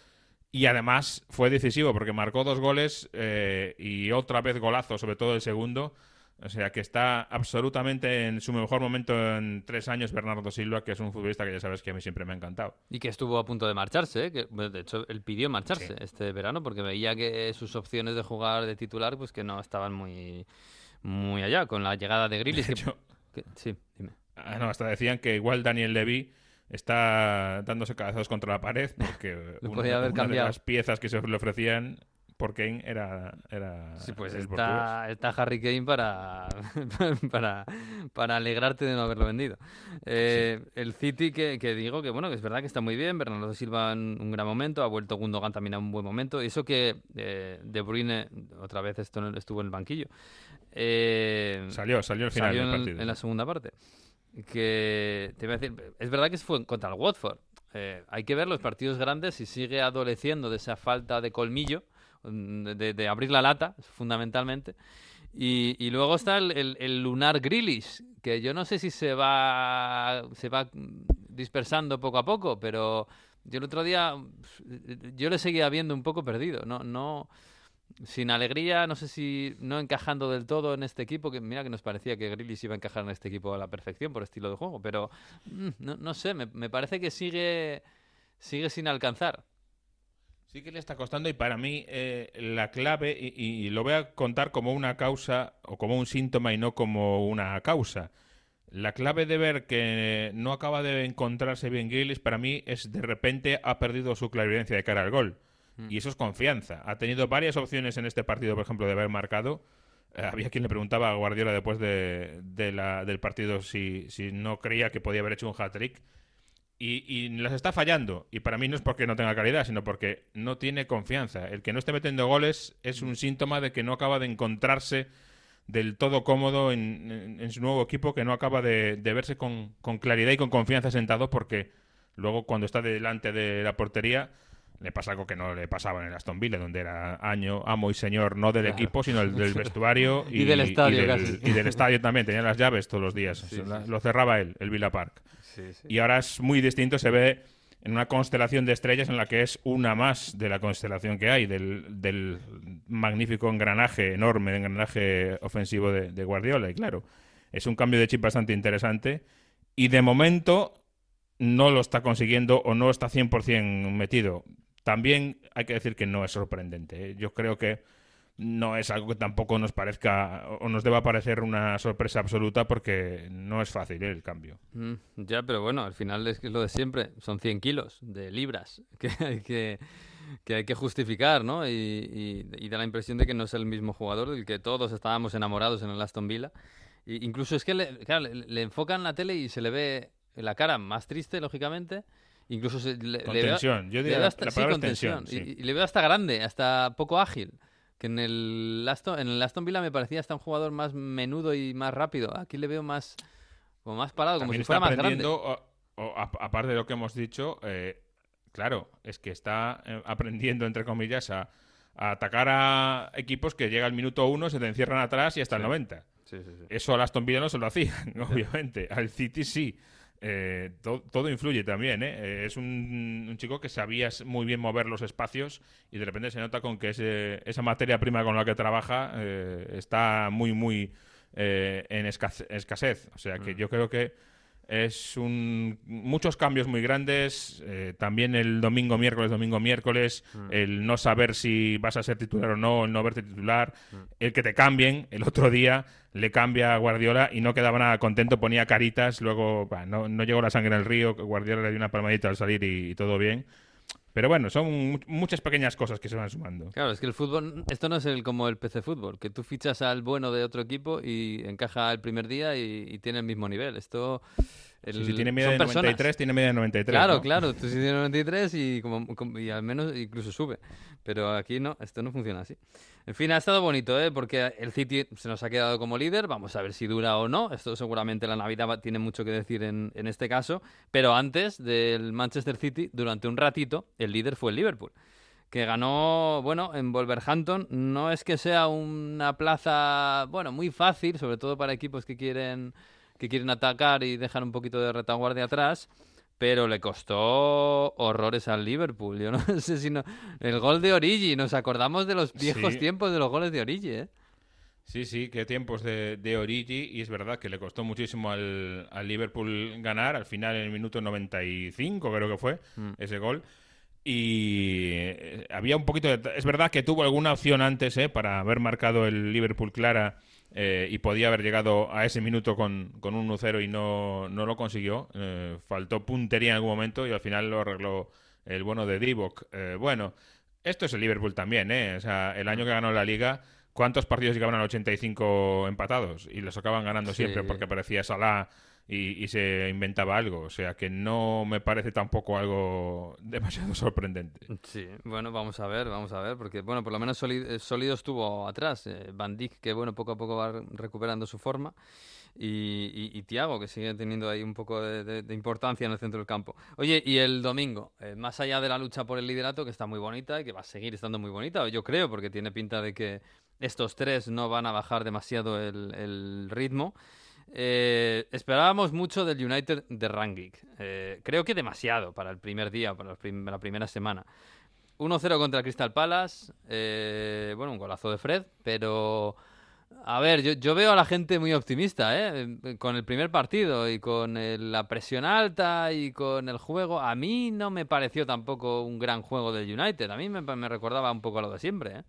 Speaker 5: Y además fue decisivo porque marcó dos goles eh, y otra vez golazo, sobre todo el segundo. O sea que está absolutamente en su mejor momento en tres años Bernardo Silva, que es un futbolista que ya sabes que a mí siempre me ha encantado.
Speaker 1: Y que estuvo a punto de marcharse, ¿eh? que de hecho él pidió marcharse este verano porque veía que sus opciones de jugar de titular pues que no estaban muy muy allá con la llegada de Grealish. que-
Speaker 5: hecho-
Speaker 1: que- sí, dime.
Speaker 5: Ah, no, hasta decían que igual Daniel Levy está dándose cabezazos contra la pared porque una,
Speaker 1: podía haber
Speaker 5: una de
Speaker 1: cambiado.
Speaker 5: las piezas que se le ofrecían por Kane era, era
Speaker 1: Sí, pues está, está Harry Kane para, para, para alegrarte de no haberlo vendido. Eh, El City, que, que digo que bueno, que es verdad que está muy bien, Bernardo Silva en un gran momento, ha vuelto Gundogan también a un buen momento. Y eso que eh, De Bruyne otra vez esto estuvo en el banquillo. Eh,
Speaker 5: Salió, salió al final
Speaker 1: salió
Speaker 5: del
Speaker 1: en,
Speaker 5: partido.
Speaker 1: en la segunda parte. Que te iba a decir, es verdad que fue contra el Watford. Eh, hay que ver los partidos grandes si sigue adoleciendo de esa falta de colmillo, mm, de, de abrir la lata, fundamentalmente. Y, y luego está el, el- el lunar Grealish, que yo no sé si se va, se va dispersando poco a poco, pero yo el otro día yo le seguía viendo un poco perdido. No, no, sin alegría, no sé si no encajando del todo en este equipo, que mira que nos parecía que Grealish iba a encajar en este equipo a la perfección por estilo de juego, pero mm, no, sé, me, parece que sigue, sigue sin alcanzar.
Speaker 5: Sí que le está costando y para mí eh, la clave, y, y lo voy a contar como una causa o como un síntoma y no como una causa. La clave de ver que no acaba de encontrarse bien Grealish para mí es de repente ha perdido su clarividencia de cara al gol. Y eso es confianza. Ha tenido varias opciones en este partido, por ejemplo, de haber marcado. Eh, había quien le preguntaba a Guardiola después de, del partido si, si no creía que podía haber hecho un hat-trick. Y, y las está fallando. Y para mí no es porque no tenga calidad, sino porque no tiene confianza. El que no esté metiendo goles es un síntoma de que no acaba de encontrarse del todo cómodo en, en- en su nuevo equipo, que no acaba de, de verse con, con claridad y con confianza sentado, porque luego cuando está delante de la portería le pasa algo que no le pasaba en el Aston Villa, donde era año, amo y señor, no del
Speaker 1: Claro.
Speaker 5: equipo, sino el del vestuario
Speaker 1: Y del estadio
Speaker 5: del,
Speaker 1: casi.
Speaker 5: y del estadio también. Tenía las llaves todos los días.
Speaker 1: Sí, sí.
Speaker 5: Lo cerraba él, el Villa Park.
Speaker 1: Sí.
Speaker 5: Y ahora es muy distinto, se ve en una constelación de estrellas en la que es una más de la constelación que hay, del, del magnífico engranaje, enorme engranaje ofensivo de, de Guardiola. Y claro, es un cambio de chip bastante interesante. Y de momento no lo está consiguiendo o no está 100% metido. También hay que decir que no es sorprendente. ¿eh? Yo creo que no es algo que tampoco nos parezca o nos deba parecer una sorpresa absoluta porque no es fácil ¿eh? el cambio.
Speaker 1: Mm, ya, pero bueno, al final es lo de siempre. Son 100 kilos de libras que hay que, justificar, ¿no? Y, y- y da la impresión de que no es el mismo jugador del que todos estábamos enamorados en el Aston Villa. Y incluso es que le, claro, le, le enfocan la tele y se le ve la cara más triste, lógicamente. Incluso se, le, le veo-.
Speaker 5: Yo
Speaker 1: le
Speaker 5: diría
Speaker 1: veo
Speaker 5: la-
Speaker 1: hasta,
Speaker 5: la
Speaker 1: sí,
Speaker 5: palabra es tensión, sí.
Speaker 1: Y, y le veo hasta grande, hasta poco ágil. Que en el Aston, en el Aston Villa me parecía hasta un jugador más menudo y más rápido. Aquí le veo más, como más parado, como si fuera más grande.
Speaker 5: aparte de lo que hemos dicho, eh, claro, es que está eh, aprendiendo, entre comillas, a, a atacar a equipos que llega al minuto uno, se te encierran atrás y hasta el 90.
Speaker 1: Sí, sí, sí.
Speaker 5: Eso al Aston Villa no se lo hacían, obviamente. Al City sí. Eh, to- todo influye también. ¿eh? Eh, es un, un chico que sabía muy bien mover los espacios y de repente se nota con que ese- esa materia prima con la que trabaja eh, está muy, muy eh, en escase- escasez. O sea que
Speaker 1: Mm.
Speaker 5: yo creo que Es un muchos cambios muy grandes. eh, también el domingo, miércoles, domingo, miércoles.
Speaker 1: Mm.
Speaker 5: El no saber si vas a ser titular o no, el no verte titular. El que te cambien. El otro día le cambia a Guardiola y no quedaba nada contento, ponía caritas. Luego bah, no, no llegó la sangre al río. Guardiola le dio una palmadita al salir y, y todo bien. Pero bueno, son mu- muchas pequeñas cosas que se van sumando.
Speaker 1: Claro, es que el fútbol, esto no es el, como el PC fútbol, que tú fichas al bueno de otro equipo y encaja el primer día y tiene el mismo nivel. Esto. El-
Speaker 5: Si, si tiene media de
Speaker 1: personas.
Speaker 5: 93, tiene media de 93.
Speaker 1: Claro,
Speaker 5: ¿no?
Speaker 1: claro, tú sí tienes 93 y, como, como- y al menos incluso sube. Pero aquí no, esto no funciona así. En fin, ha estado bonito, ¿eh? Porque el City se nos ha quedado como líder. Vamos a ver si dura o no. Esto seguramente la Navidad va- tiene mucho que decir en, en este caso. Pero antes del Manchester City, durante un ratito, el líder fue el Liverpool. Que ganó, bueno, en Wolverhampton. No es que sea una plaza, bueno, muy fácil, sobre todo para equipos que quieren, que quieren atacar y dejar un poquito de retaguardia atrás pero le costó horrores al Liverpool. Yo no sé si no... El gol de Origi, nos acordamos de los viejos
Speaker 5: Sí.
Speaker 1: tiempos de los goles de Origi, ¿eh?
Speaker 5: Sí, sí, qué tiempos de, de Origi. Y es verdad que le costó muchísimo al, al Liverpool ganar. Al final, en el minuto 95, creo que fue,
Speaker 1: Mm.
Speaker 5: ese gol. Y eh, había un poquito de... Es verdad que tuvo alguna opción antes, ¿eh? Para haber marcado el Liverpool clara eh, y podía haber llegado a ese minuto con, con un 1-0 y no, no lo consiguió. Eh, faltó puntería en algún momento y al final lo arregló el bueno de Divock. Eh, bueno, esto es el Liverpool también, ¿eh? O sea, el año que ganó la Liga, ¿cuántos partidos llegaban al 85 empatados? Y los acaban ganando
Speaker 1: Sí.
Speaker 5: siempre porque parecía Salah y, y se inventaba algo. O sea, que no me parece tampoco algo demasiado sorprendente.
Speaker 1: Sí, bueno, vamos a ver, vamos a ver, porque, bueno, por lo menos eh, sólido estuvo atrás. eh, Van Dijk, que, bueno, poco a poco va recuperando su forma. Y, y, y Thiago, que sigue teniendo ahí un poco de, importancia en el centro del campo. Oye, y el domingo, eh, más allá de la lucha por el liderato, que está muy bonita y que va a seguir estando muy bonita, yo creo, porque tiene pinta de que estos tres no van a bajar demasiado el ritmo. Eh, esperábamos mucho del United de Rangnick. Eh, creo que demasiado para el primer día, para la prim- la primera semana. 1-0 contra Crystal Palace. eh, bueno, un golazo de Fred, pero... A ver, yo, veo a la gente muy optimista, ¿eh? Con el primer partido y con el- la presión alta y con el juego. A mí no me pareció tampoco un gran juego del United. A mí me, me recordaba un poco a lo de siempre, ¿eh?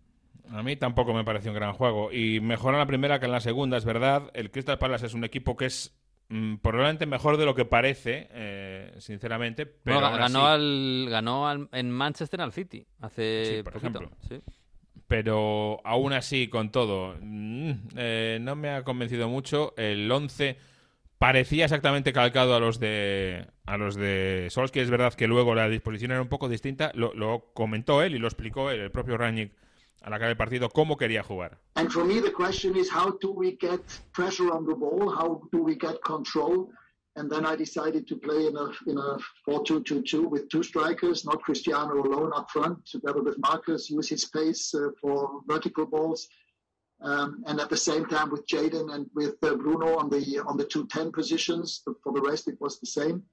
Speaker 5: A mí tampoco me pareció un gran juego. Y mejor en la primera que en la segunda, es verdad. El Crystal Palace es un equipo que es mm, probablemente mejor de lo que parece, eh, sinceramente. Pero
Speaker 1: ganó, al, ganó al- en Manchester al City hace
Speaker 5: Sí, por
Speaker 1: poquito,
Speaker 5: ejemplo.
Speaker 1: sí.
Speaker 5: pero aún así, con todo, mm, eh, no me ha convencido mucho. El 11 parecía exactamente calcado a los de a los de Solskjaer. Es verdad que luego la disposición era un poco distinta. Lo, lo comentó él y lo explicó él, el propio Rangnick, al acabar el partido, cómo quería jugar.
Speaker 12: And for me, the question is how do we get pressure on the ball? How do we get control? And then I decided to play in a in a 4-2-2-2 with two strikers, not Cristiano alone up front, together with Marcus, use his pace uh, for vertical balls, um, and at the same time with Jaden and with uh, Bruno on the on the two 10 positions. For the rest, it was the same.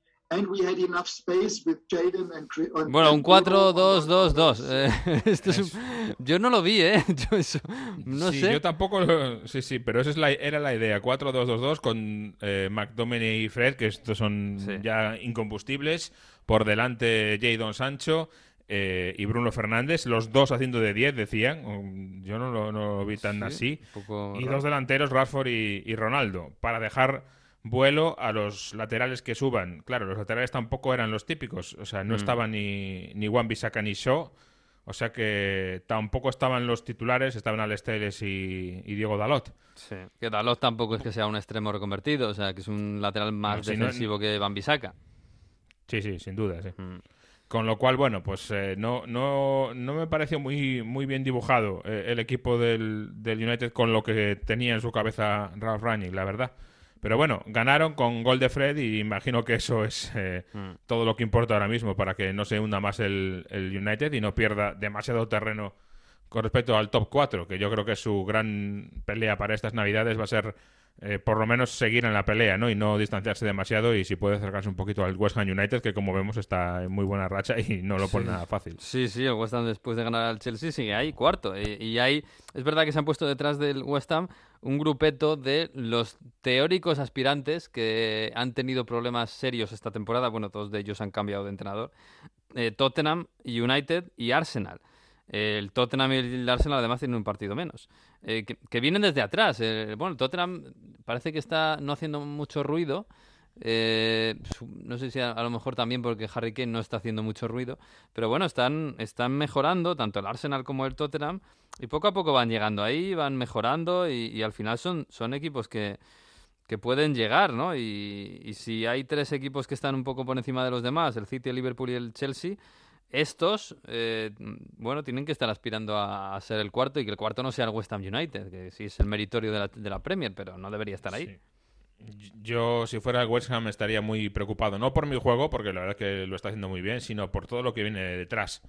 Speaker 1: Bueno, un
Speaker 12: and Bruno
Speaker 1: 4-2-2-2. eh, esto es un- Yo no lo vi, ¿eh? Yo eso... No
Speaker 5: sí,
Speaker 1: sé.
Speaker 5: yo tampoco. lo- Sí, sí, pero esa es la, era la idea. 4-2-2-2 con eh, McDominay y Fred, que estos son ya incombustibles. Por delante, Jadon Sancho eh, y Bruno Fernández. Los dos haciendo de 10, decían. Um, Yo no lo, no lo vi tan
Speaker 1: Sí,
Speaker 5: así. Y
Speaker 1: raro.
Speaker 5: dos delanteros, Rashford y, y Ronaldo. Para dejar vuelo a los laterales que suban. Claro, los laterales tampoco eran los típicos. O sea, no
Speaker 1: Mm.
Speaker 5: estaban ni, ni Wan Bissaka ni Shaw. O sea que tampoco estaban los titulares, estaban Alex y, y Diego Dalot.
Speaker 1: Sí, que Dalot tampoco es que sea un extremo reconvertido, o sea, que es un lateral más
Speaker 5: No, si no-
Speaker 1: defensivo que Van Bissaka.
Speaker 5: Sí, sí, sin duda, sí.
Speaker 1: Mm.
Speaker 5: Con lo cual, bueno, pues eh, no, no, no me pareció muy, muy bien dibujado eh, el equipo del, del United con lo que tenía en su cabeza Ralph Rangnick, la verdad. Pero bueno, ganaron con gol de Fred y imagino que eso es eh,
Speaker 1: Mm.
Speaker 5: todo lo que importa ahora mismo para que no se hunda más el, el United y no pierda demasiado terreno con respecto al top 4, que yo creo que su gran pelea para estas navidades va a ser eh, por lo menos seguir en la pelea, ¿no? Y no distanciarse demasiado y si puede acercarse un poquito al West Ham United, que como vemos está en muy buena racha y no lo pone
Speaker 1: Sí.
Speaker 5: nada fácil.
Speaker 1: Sí, sí, el West Ham después de ganar al Chelsea sigue ahí, cuarto. Y, y ahí es verdad que se han puesto detrás del West Ham un grupeto de los teóricos aspirantes que han tenido problemas serios esta temporada. Bueno, todos de ellos han cambiado de entrenador. Eh, Tottenham, United y Arsenal. El Tottenham y el Arsenal además tienen un partido menos. Eh, que, vienen desde atrás. Eh, bueno, Tottenham parece que está no haciendo mucho ruido. Eh, no sé si a, lo mejor también porque Harry Kane no está haciendo mucho ruido. Pero bueno, están, están mejorando tanto el Arsenal como el Tottenham. Y poco a poco van llegando ahí, van mejorando. Y, y al final son, son equipos que, que pueden llegar, ¿no? Y, y si hay tres equipos que están un poco por encima de los demás, el City, el Liverpool y el Chelsea, estos, eh, bueno, tienen que estar aspirando a, a ser el cuarto y que el cuarto no sea el West Ham United, que sí es el meritorio de la, de la Premier, pero no debería estar ahí.
Speaker 5: Yo, si fuera el West Ham, estaría muy preocupado. No por mi juego, porque la verdad es que lo está haciendo muy bien, sino por todo lo que viene detrás.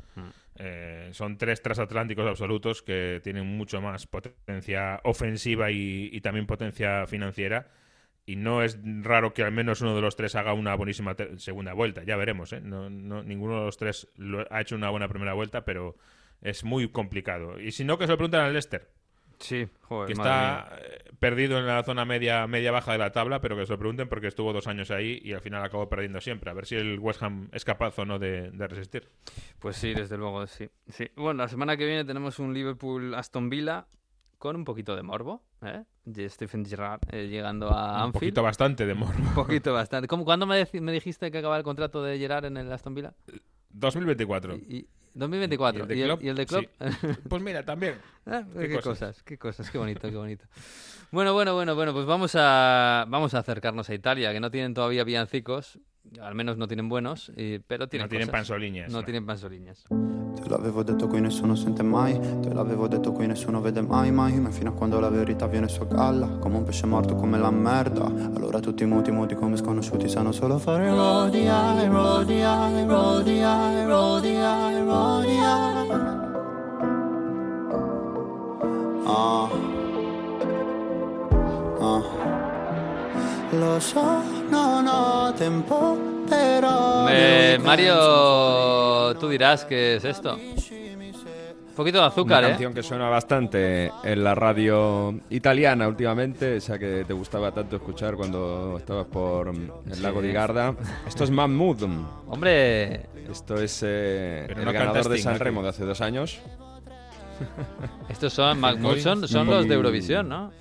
Speaker 5: Eh, son tres transatlánticos absolutos que tienen mucho más potencia ofensiva y, y también potencia financiera. Y no es raro que al menos uno de los tres haga una buenísima segunda vuelta. Ya veremos, ¿eh? No, no- ninguno de los tres lo- ha hecho una buena primera vuelta, pero es muy complicado. Y si no, que se lo pregunten al Leicester.
Speaker 1: Sí, joder,
Speaker 5: que está eh, perdido en la zona media media baja de la tabla, pero que se lo pregunten porque estuvo dos años ahí y al final acabó perdiendo siempre. A ver si el West Ham es capaz o no de, de resistir.
Speaker 1: Pues sí, desde luego, sí. sí. Bueno, la semana que viene tenemos un Liverpool-Aston Villa con un poquito de morbo, ¿eh? De Stephen Gerrard eh, llegando a
Speaker 5: Un
Speaker 1: Anfield.
Speaker 5: poquito bastante de morbo.
Speaker 1: Un poquito bastante. ¿Cómo, ¿Cuándo me, dijiste que acababa el contrato de Gerrard en el Aston Villa?
Speaker 5: 2024.
Speaker 1: Y, 2024.
Speaker 5: ¿Y el de
Speaker 1: ¿Y el,
Speaker 5: Klopp?
Speaker 1: y el de Klopp?
Speaker 5: Sí. Pues mira, también.
Speaker 1: Ah,
Speaker 5: Qué
Speaker 1: qué,
Speaker 5: cosas.
Speaker 1: cosas. qué cosas, qué bonito, qué bonito. Bueno, bueno, bueno, bueno, pues vamos a vamos a acercarnos a Italia, que no tienen todavía villancicos, al menos no tienen buenos, y- pero tienen
Speaker 5: No tienen
Speaker 1: cosas.
Speaker 5: panzoliñas,
Speaker 1: No
Speaker 5: no.
Speaker 1: tienen panzoliñas.
Speaker 13: Te l'avevo detto qui nessuno sente mai Te l'avevo detto qui nessuno vede mai mai Ma fino a quando la verità viene su a galla Come un pesce morto come la merda Allora tutti muti muti come sconosciuti Sanno solo fare rodia, rodia, rodia, rodia, rodia Ah Ah Lo so, non ho tempo però
Speaker 1: Eh, Mario, tú dirás qué es esto. Un poquito de azúcar,
Speaker 6: Una
Speaker 1: ¿eh?
Speaker 6: canción que suena bastante en la radio italiana últimamente, esa que te gustaba tanto escuchar cuando estabas por el
Speaker 1: Sí.
Speaker 6: lago di Garda. Esto es Mahmood.
Speaker 1: Hombre.
Speaker 6: Esto es eh, el
Speaker 5: no
Speaker 6: ganador de San. Remo de hace dos años.
Speaker 1: Estos son, Mahmoud son, son los de Eurovisión, ¿no?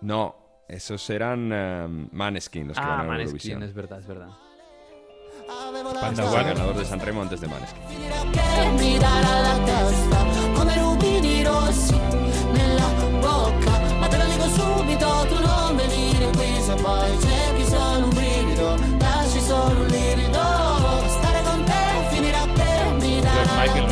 Speaker 6: No, esos eran eh, Maneskin los que
Speaker 1: Ah,
Speaker 6: ganaron
Speaker 1: Maneskin,
Speaker 6: Eurovisión.
Speaker 1: es verdad, es verdad.
Speaker 6: Panda el ganador de San Remo antes de Maneskin.
Speaker 5: Michael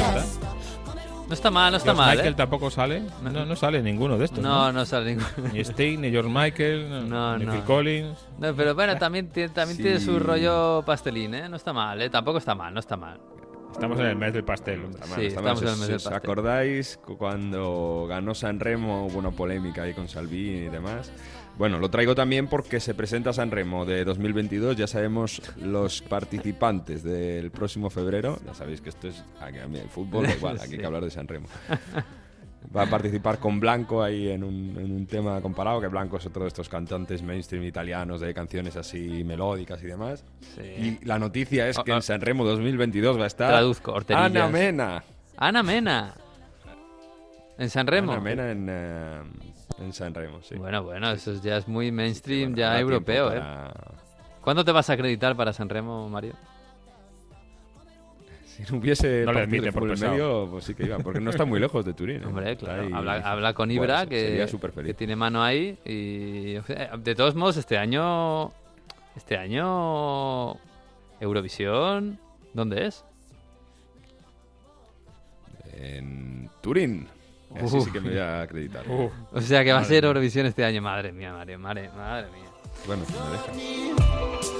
Speaker 5: no está.
Speaker 10: testa
Speaker 1: No está mal, no está
Speaker 5: George
Speaker 1: mal,
Speaker 5: Michael
Speaker 1: ¿eh?
Speaker 5: tampoco sale. No, no sale ninguno de estos.
Speaker 1: No,
Speaker 5: No,
Speaker 1: no sale ninguno.
Speaker 5: Ni Sting, ni George Michael, no, ni
Speaker 1: no.
Speaker 5: Phil Collins.
Speaker 1: No, pero bueno, también, tiene, también
Speaker 6: Sí.
Speaker 1: tiene su rollo pastelín, ¿eh? No está mal, ¿eh? Tampoco está mal, no está mal.
Speaker 5: Estamos en el mes del pastel.
Speaker 1: Sí, estamos en el mes del
Speaker 6: ¿Os
Speaker 1: pastel.
Speaker 6: acordáis cu- cuando ganó San Remo? Hubo una polémica ahí con Salvini y demás. Bueno, lo traigo también porque se presenta San Remo de 2022. Ya sabemos los participantes del próximo febrero. Ya sabéis que esto es aquí, el fútbol, igual, aquí hay que hablar de San Remo. Va a participar con Blanco ahí en un, en un tema comparado, que Blanco es otro de estos cantantes mainstream italianos de canciones así melódicas y demás.
Speaker 1: Sí.
Speaker 6: Y la noticia es que
Speaker 1: Ah, ah.
Speaker 6: en San Remo 2022 va a estar
Speaker 1: Traduzco.
Speaker 6: Ana Mena.
Speaker 1: Ana Mena. En San Remo.
Speaker 6: Ana Mena en, eh, en San Remo, sí.
Speaker 1: Bueno, bueno, eso ya es muy mainstream,
Speaker 6: Bueno,
Speaker 1: ya europeo, ¿eh? ¿Cuándo te vas a acreditar para San Remo, Mario?
Speaker 6: Si no hubiese
Speaker 5: No le
Speaker 6: partido
Speaker 5: por
Speaker 6: en
Speaker 5: pesado.
Speaker 6: medio, pues sí que iba, porque no está muy lejos de Turín. ¿eh?
Speaker 1: Hombre, claro.
Speaker 6: ahí-
Speaker 1: Habla, habla con
Speaker 6: Bueno,
Speaker 1: Ibra,
Speaker 6: se-
Speaker 1: que,
Speaker 6: sería súper feliz.
Speaker 1: que tiene mano ahí. Y, de todos modos, este año. Este año. Eurovisión. ¿Dónde es?
Speaker 6: En Turín. Así
Speaker 1: Uf.
Speaker 6: sí que me voy a acreditar.
Speaker 5: Uf.
Speaker 1: O sea que va a
Speaker 6: Madre
Speaker 1: ser
Speaker 6: mía.
Speaker 1: Eurovisión este año. Madre mía, Mario. Madre, madre mía.
Speaker 6: Bueno, si me deja.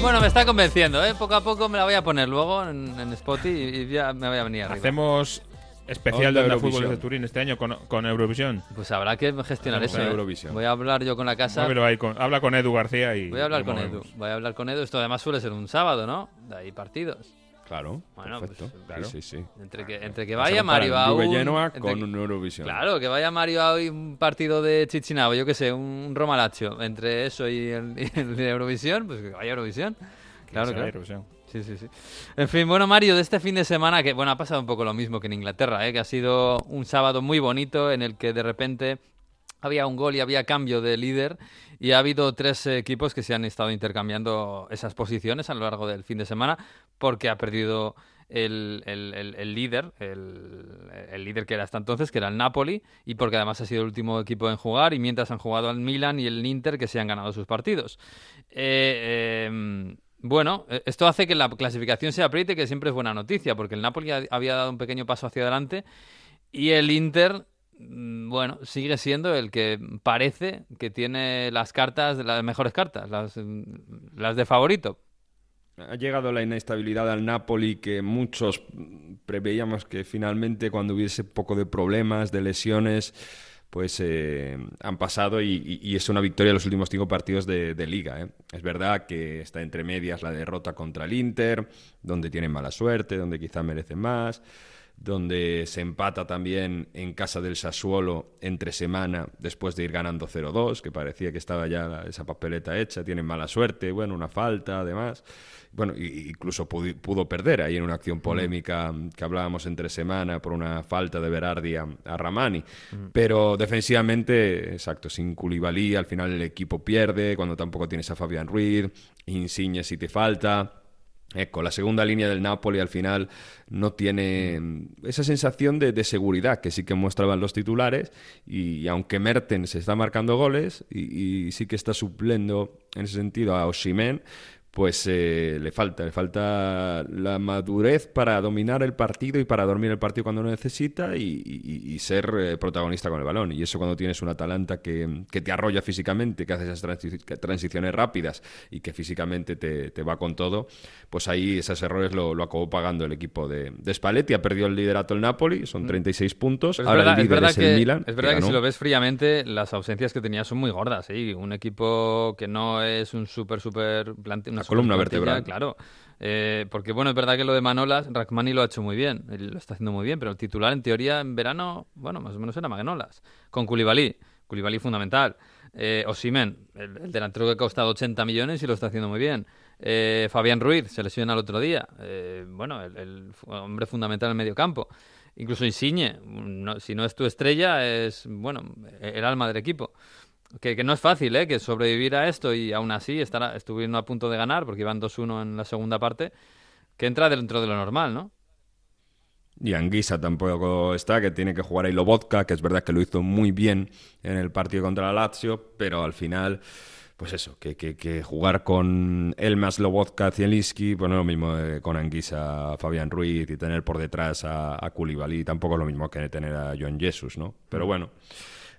Speaker 1: Bueno, me está convenciendo, ¿eh? Poco a poco me la voy a poner luego en, en Spotify y, y ya me voy a venir arriba.
Speaker 5: Hacemos especial
Speaker 6: Onda
Speaker 5: de. Fútbol de Turín este año con, con Eurovisión.
Speaker 1: Pues habrá que gestionar eso. ¿eh?
Speaker 6: Eurovisión.
Speaker 1: Voy a hablar yo con la casa.
Speaker 5: Muévelo ahí con- habla con Edu García y.
Speaker 1: Voy a hablar con Edu. Voy a hablar con Edu. Esto además suele ser un sábado, ¿no? De ahí partidos.
Speaker 6: Claro,
Speaker 1: Bueno,
Speaker 6: perfecto.
Speaker 1: pues,
Speaker 6: claro. Sí, sí, sí.
Speaker 1: Entre que, entre que vaya Mario a un...
Speaker 6: Genoa con un Eurovisión.
Speaker 1: Claro, que vaya Mario a un partido de Chichinabo, yo qué sé, un Roma Lazio. Entre eso y el, y el de Eurovisión, pues que vaya Eurovisión. Claro, claro.
Speaker 5: Eurovisión.
Speaker 1: Sí, sí, sí. En fin, bueno, Mario, de este fin de semana, que bueno, ha pasado un poco lo mismo que en Inglaterra, ¿eh? que ha sido un sábado muy bonito en el que de repente había un gol y había cambio de líder y ha habido tres equipos que se han estado intercambiando esas posiciones a lo largo del fin de semana porque ha perdido el, el- el- líder, el, líder que era hasta entonces, que era el Napoli, y porque además ha sido el último equipo en jugar, y mientras han jugado el Milan y el Inter que se han ganado sus partidos. Eh, eh, bueno, eh, esto hace que la clasificación se apriete, que siempre es buena noticia, porque el Napoli ha- había dado un pequeño paso hacia adelante y el Inter, mm, bueno, sigue siendo el que parece que tiene las cartas, las mejores cartas, las, mm, de favorito.
Speaker 6: Ha llegado la inestabilidad al Napoli que muchos mm, preveíamos que finalmente cuando hubiese poco de problemas, de lesiones, pues eh, han pasado y, es una victoria en los últimos cinco partidos de, de liga. ¿eh? Es verdad que está entre medias la derrota contra el Inter, donde tienen mala suerte, donde quizá merecen más, donde se empata también en casa del Sassuolo entre semana después de ir ganando 0-2, que parecía que estaba ya esa papeleta hecha, tienen mala suerte, bueno, una falta además. Bueno, incluso pudo, pudo perder ahí en una acción polémica que hablábamos entre semana por una falta de Berardi a, a Ramani. Pero defensivamente, exacto, sin Koulibaly al final el equipo pierde, cuando tampoco tienes a Fabián Ruiz, Insigne si te falta. Ecco, la segunda línea del Napoli al final no tiene esa sensación de, seguridad que sí que mostraban los titulares y, aunque Mertens está marcando goles y, y sí que está supliendo en ese sentido a Oshimen, pues eh, le falta, le falta la madurez para dominar el partido y para dormir el partido cuando lo necesita y, y- y ser eh, protagonista con el balón. Y eso cuando tienes un Atalanta que, que te arrolla físicamente, que hace esas transi- transiciones rápidas y que físicamente te, te va con todo, pues ahí esos errores lo, lo acabó pagando el equipo de, de Spalletti. Ha perdido el liderato el Napoli, son 36 puntos.
Speaker 1: Pero
Speaker 6: Ahora
Speaker 1: es verdad,
Speaker 6: el
Speaker 1: es
Speaker 6: líder
Speaker 1: verdad
Speaker 6: es
Speaker 1: que,
Speaker 6: Milan.
Speaker 1: es verdad que si lo ves fríamente, las ausencias que tenía son muy gordas. ¿eh? Y Un equipo que no es un súper, súper plante-
Speaker 6: La columna vertebral.
Speaker 1: Claro. Eh, porque bueno, es verdad que lo de Manolas, Rachmani lo ha hecho muy bien, él lo está haciendo muy bien, pero el titular en teoría en verano, bueno, más o menos era Manolas. Con Koulibaly, Koulibaly fundamental. Eh, Osimen, el, el delantero que ha costado 80 millones y lo está haciendo muy bien. Eh, Fabián Ruiz se lesiona el otro día. Eh, bueno, el, hombre fundamental en el medio campo. Incluso Insigne, no- si no es tu estrella, es bueno el alma del equipo. Que, que no es fácil, ¿eh? Que sobrevivir a esto y aún así estar, estuvieron a punto de ganar porque iban 2-1 en la segunda parte, que entra dentro de lo normal, ¿no?
Speaker 6: Y Anguisa tampoco está, que tiene que jugar ahí Lobotka, que es verdad que lo hizo muy bien en el partido contra la Lazio, pero al final, pues eso, que, que, que jugar con Elmas, Lobotka, Zielinski, pues no es lo mismo eh, con Anguisa, Fabián Ruiz y tener por detrás a, a Koulibaly, tampoco es lo mismo que tener a Joan Jesus, ¿no? Pero bueno.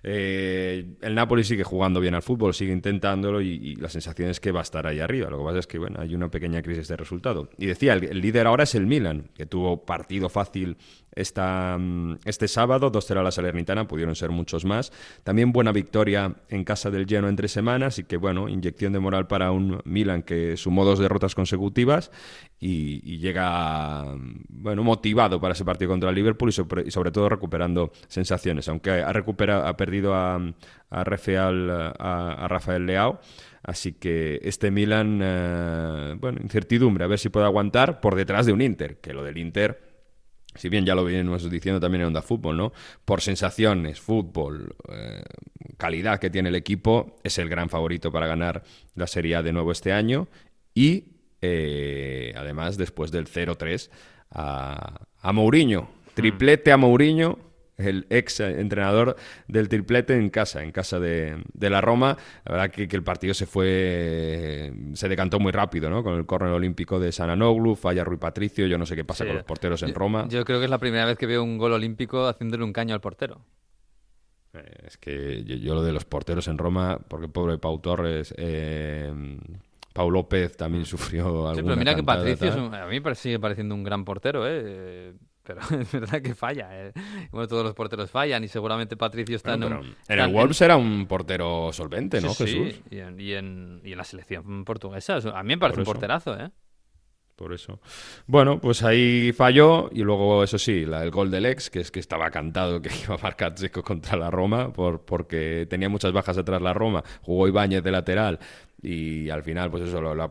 Speaker 6: Eh, el Napoli sigue jugando bien al fútbol, sigue intentándolo y, la sensación es que va a estar ahí arriba. Lo que pasa es que bueno, hay una pequeña crisis de resultado. Y decía, el, líder ahora es el Milan, que tuvo partido fácil esta, mm, este sábado, 2-0 a la Salernitana, pudieron ser muchos más. También buena victoria en casa del Genoa entre semanas y que bueno, inyección de moral para un Milan que sumó dos derrotas consecutivas y, llega mm, bueno, motivado para ese partido contra el Liverpool y sobre, todo recuperando sensaciones, aunque ha, recupera, ha perdido a, a Rafael, a, a Rafael Leao. Así que este Milan, eh, bueno, incertidumbre, a ver si puede aguantar por detrás de un Inter, que lo del Inter si bien ya lo venimos diciendo también en Onda Fútbol, ¿no? Por sensaciones, fútbol, eh, calidad que tiene el equipo, es el gran favorito para ganar la Serie A de nuevo este año. Y eh, además, después del 0-3, a, a Mourinho, triplete a Mourinho, el ex entrenador del triplete en casa, en casa de, de la Roma. La verdad que, que el partido se fue, se decantó muy rápido, ¿no? Con el córner olímpico de Sananoglu, falla Rui Patricio, yo no sé qué pasa
Speaker 1: Sí.
Speaker 6: con los porteros en
Speaker 1: Yo-
Speaker 6: Roma.
Speaker 1: Yo creo que es la primera vez que veo un gol olímpico haciéndole un caño al portero.
Speaker 6: Eh, Es que yo, yo lo de los porteros en Roma, porque pobre Pau Torres, eh, Pau López también sufrió alguna
Speaker 1: Sí, pero mira que Patricio es
Speaker 6: tal.
Speaker 1: un- a mí sigue pareciendo un gran portero, ¿eh? Pero es verdad que falla. ¿eh? Bueno, todos los porteros fallan y seguramente Patricio está
Speaker 6: Bueno,
Speaker 1: en un...
Speaker 6: en el Wolves era un portero solvente, ¿no,
Speaker 1: Sí, sí,
Speaker 6: Jesús?
Speaker 1: y en, y, en, y en la selección portuguesa. A mí me parece un porterazo, ¿eh?
Speaker 6: Por eso. Bueno, pues ahí falló y luego, eso sí, la, el gol del ex, que es que estaba cantado que iba a marcar Checo contra la Roma, por, porque tenía muchas bajas atrás la Roma, jugó Ibáñez de lateral y al final, pues eso lo,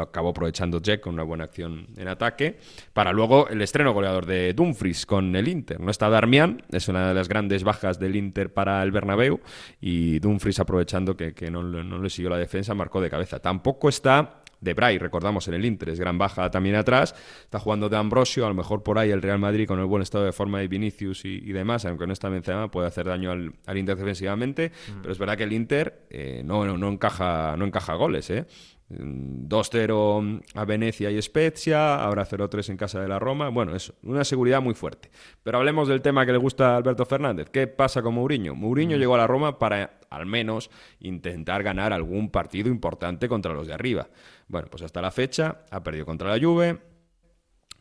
Speaker 6: acabó aprovechando Jack con una buena acción en ataque, para luego el estreno goleador de Dumfries con el Inter. No está Darmian, es una de las grandes bajas del Inter para el Bernabéu y Dumfries aprovechando que, no, no le siguió la defensa, marcó de cabeza. Tampoco está de Bray, recordamos en el Inter, es gran baja también atrás. Está jugando de Ambrosio, a lo mejor por ahí el Real Madrid con el buen estado de forma de Vinicius y, y demás, aunque no está Benzema, puede hacer daño al, al Inter defensivamente. Pero es verdad que el Inter eh, no, no, no encaja, no encaja goles, ¿eh? Mm, 2-0 a Venecia y Spezia, ahora 0-3 en casa de la Roma. Bueno, eso, una seguridad muy fuerte. Pero hablemos del tema que le gusta a Alberto Fernández. ¿Qué pasa con Mourinho? Mourinho llegó a la Roma para al menos intentar ganar algún partido importante contra los de arriba. Bueno, pues hasta la fecha ha perdido contra la Juve,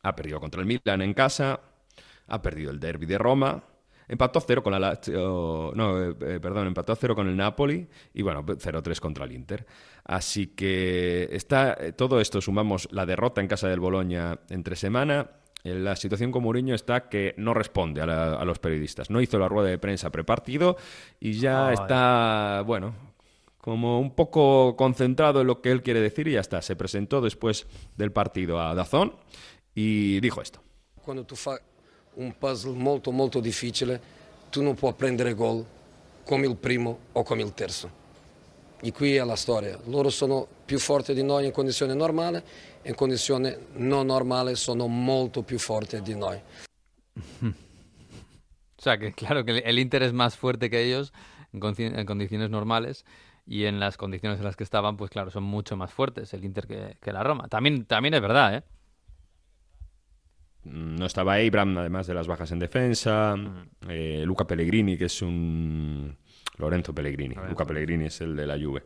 Speaker 6: ha perdido contra el Milan en casa, ha perdido el derby de Roma, empató 0 con la Lazio, no, eh, eh, perdón, empató 0 con el Napoli y bueno, 0-3 contra el Inter. Así que está eh, todo esto sumamos la derrota en casa del Boloña entre semana. La situación con Mourinho está que no responde a, la- a los periodistas. No hizo la rueda de prensa prepartido y ya
Speaker 1: Ay.
Speaker 6: está, bueno, como un poco concentrado en lo que él quiere decir y ya está. Se presentó después del partido a Dazón y dijo esto.
Speaker 14: Quando tu fai un puzzle molto molto difficile, tu non puoi prendere gol come il primo o come il terzo. E qui è la storia. Loro sono più forti di noi in condizioni normali, in condizioni non normali sono molto più forti di noi.
Speaker 1: O sea, que claro, que el Inter es más fuerte que ellos en, en condiciones normales y en las condiciones en las que estaban, pues claro, son mucho más fuertes el Inter que, que la Roma. También, también es verdad, ¿eh?
Speaker 6: No estaba Abraham, además de las bajas en defensa. Eh, Luca Pellegrini, que es un. Lorenzo Pellegrini. Luca Pellegrini es el de la Juve.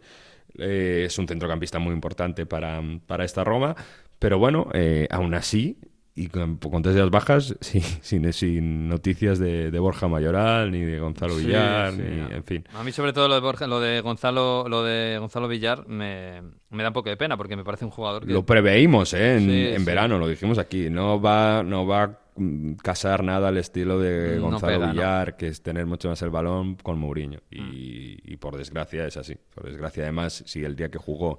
Speaker 6: Eh, es un centrocampista muy importante para, para esta Roma. Pero bueno, eh, aún así, y con, con tres de las bajas, sí, sin, sin noticias de, de Borja Mayoral, ni de Gonzalo
Speaker 1: Sí,
Speaker 6: Villar,
Speaker 1: sí.
Speaker 6: ni, en fin.
Speaker 1: A mí sobre todo lo de Borja- lo de Gonzalo, lo de Gonzalo Villar me, me da un poco de pena porque me parece un jugador que
Speaker 6: Lo preveímos ¿eh? en,
Speaker 1: Sí,
Speaker 6: en
Speaker 1: sí.
Speaker 6: verano, lo dijimos aquí. No va, no va a mm, casar nada al estilo de
Speaker 1: No
Speaker 6: Gonzalo. Villar, que es tener mucho más el balón con Mourinho. Y, y por desgracia es así. Por desgracia, además, si el día que jugó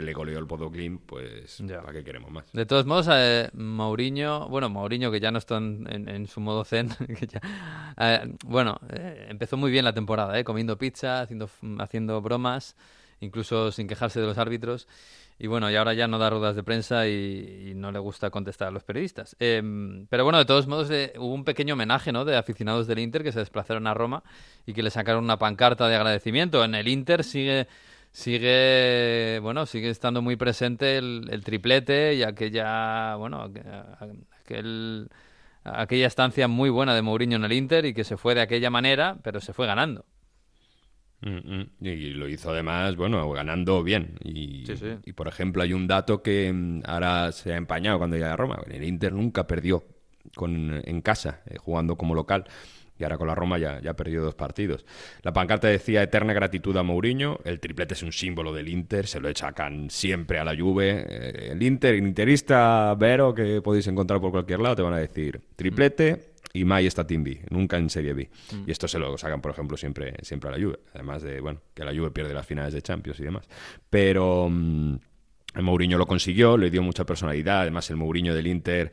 Speaker 6: le goleó el Bodoglim, pues ¿para qué queremos más?
Speaker 1: De todos modos, eh, Mourinho, bueno, Mourinho que ya no está en, en- en su modo zen, que ya- eh, bueno, eh, empezó muy bien la temporada, eh, comiendo pizza, haciendo, haciendo bromas, incluso sin quejarse de los árbitros. Y bueno, y ahora ya no da ruedas de prensa y, y no le gusta contestar a los periodistas. Em, pero bueno, de todos modos, eh, hubo un pequeño homenaje ¿no? de aficionados del Inter que se desplazaron a Roma y que le sacaron una pancarta de agradecimiento. En el Inter sigue sigue bueno sigue estando muy presente el, el triplete y aquella bueno aqu- aquel aquella estancia muy buena de Mourinho en el Inter y que se fue de aquella manera pero se fue ganando
Speaker 6: Mm, mm. Y lo hizo además, bueno, ganando bien. Y,
Speaker 1: Sí, sí.
Speaker 6: y, por ejemplo, hay un dato que mm, ahora se ha empañado cuando llega a Roma. El Inter nunca perdió con, en casa, eh, jugando como local. Y ahora con la Roma ya, ya ha perdido dos partidos. La pancarta decía eterna gratitud a Mourinho. El triplete es un símbolo del Inter. Se lo echacan siempre a la Juve. Eh, el Inter, el interista Vero, que podéis encontrar por cualquier lado, te van a decir triplete y mai está Team B, nunca en Serie B.
Speaker 1: Mm.
Speaker 6: Y esto se lo sacan, por ejemplo, siempre, siempre a la Juve. Además de, bueno, que la Juve pierde las finales de Champions y demás. Pero mm, el Mourinho lo consiguió, le dio mucha personalidad. Además, el Mourinho del Inter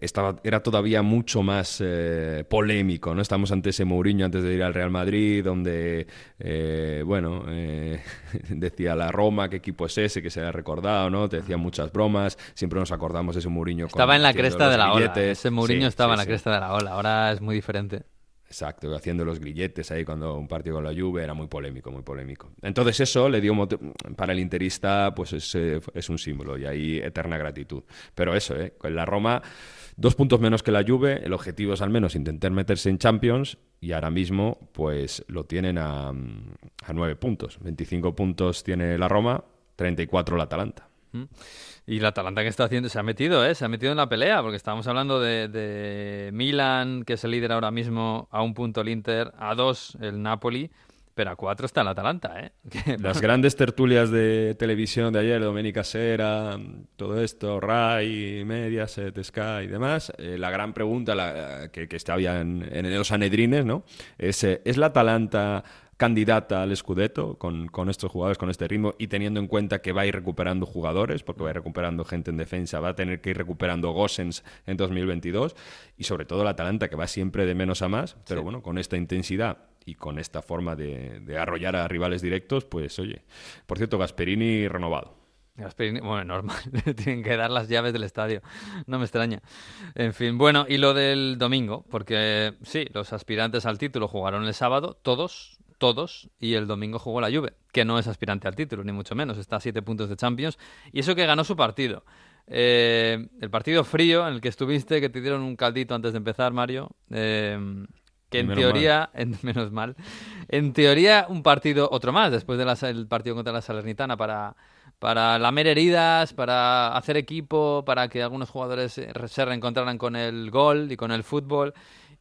Speaker 6: estaba, era todavía mucho más eh, polémico, ¿no? Estamos ante ese Mourinho antes de ir al Real Madrid, donde, eh, bueno, eh, decía la Roma, qué equipo es ese, que se ha recordado, ¿no? Te decía muchas bromas, siempre nos acordamos de ese Mourinho. con-
Speaker 1: estaba en la cresta de la ola ese Mourinho
Speaker 6: Sí,
Speaker 1: estaba
Speaker 6: sí,
Speaker 1: en la
Speaker 6: sí.
Speaker 1: cresta de la ola ahora es muy diferente
Speaker 6: Exacto, haciendo los grilletes ahí cuando un partido con la Juve era muy polémico, muy polémico. Entonces eso le dio para el interista pues es, un símbolo y ahí eterna gratitud. Pero eso, ¿eh? con la Roma dos puntos menos que la Juve, el objetivo es al menos intentar meterse en Champions y ahora mismo pues lo tienen a, a nueve puntos. 25 puntos tiene la Roma 34 el Atalanta.
Speaker 1: ¿Mm? Y la Atalanta que está haciendo, se ha metido, ¿eh? Se ha metido en la pelea, porque estábamos hablando de, de Milan, que es el líder ahora mismo, a un punto el Inter, a dos el Napoli, pero a cuatro está el Atalanta, ¿eh?
Speaker 6: Las grandes tertulias de televisión de ayer, Domenica Sera, todo esto, Rai, Mediaset, Sky y demás, eh, la gran pregunta la- que, que estaba en, en los anedrines, ¿no? Es, eh, ¿es la Atalanta candidata al Scudetto con, con estos jugadores, con este ritmo y teniendo en cuenta que va a ir recuperando jugadores, porque va a ir recuperando gente en defensa, va a tener que ir recuperando Gossens en 2022 y sobre todo la Atalanta que va siempre de menos a más, pero
Speaker 1: Sí.
Speaker 6: bueno, con esta intensidad y con esta forma de, de arrollar a rivales directos, pues oye, por cierto, Gasperini renovado.
Speaker 1: Gasperini, bueno, normal, tienen que dar las llaves del estadio, no me extraña. En fin, bueno, y lo del domingo, porque sí, los aspirantes al título jugaron el sábado, todos, todos, y el domingo jugó la Juve, que no es aspirante al título, ni mucho menos, está a siete puntos de Champions, y eso que ganó su partido. Eh, el partido frío en el que estuviste, que te dieron un caldito antes de empezar, Mario, eh, que en
Speaker 6: Menos
Speaker 1: teoría, en, menos mal, en teoría un partido, otro más, después del partido contra la Salernitana para, para lamer heridas, para hacer equipo, para que algunos jugadores se reencontraran con el gol y con el fútbol,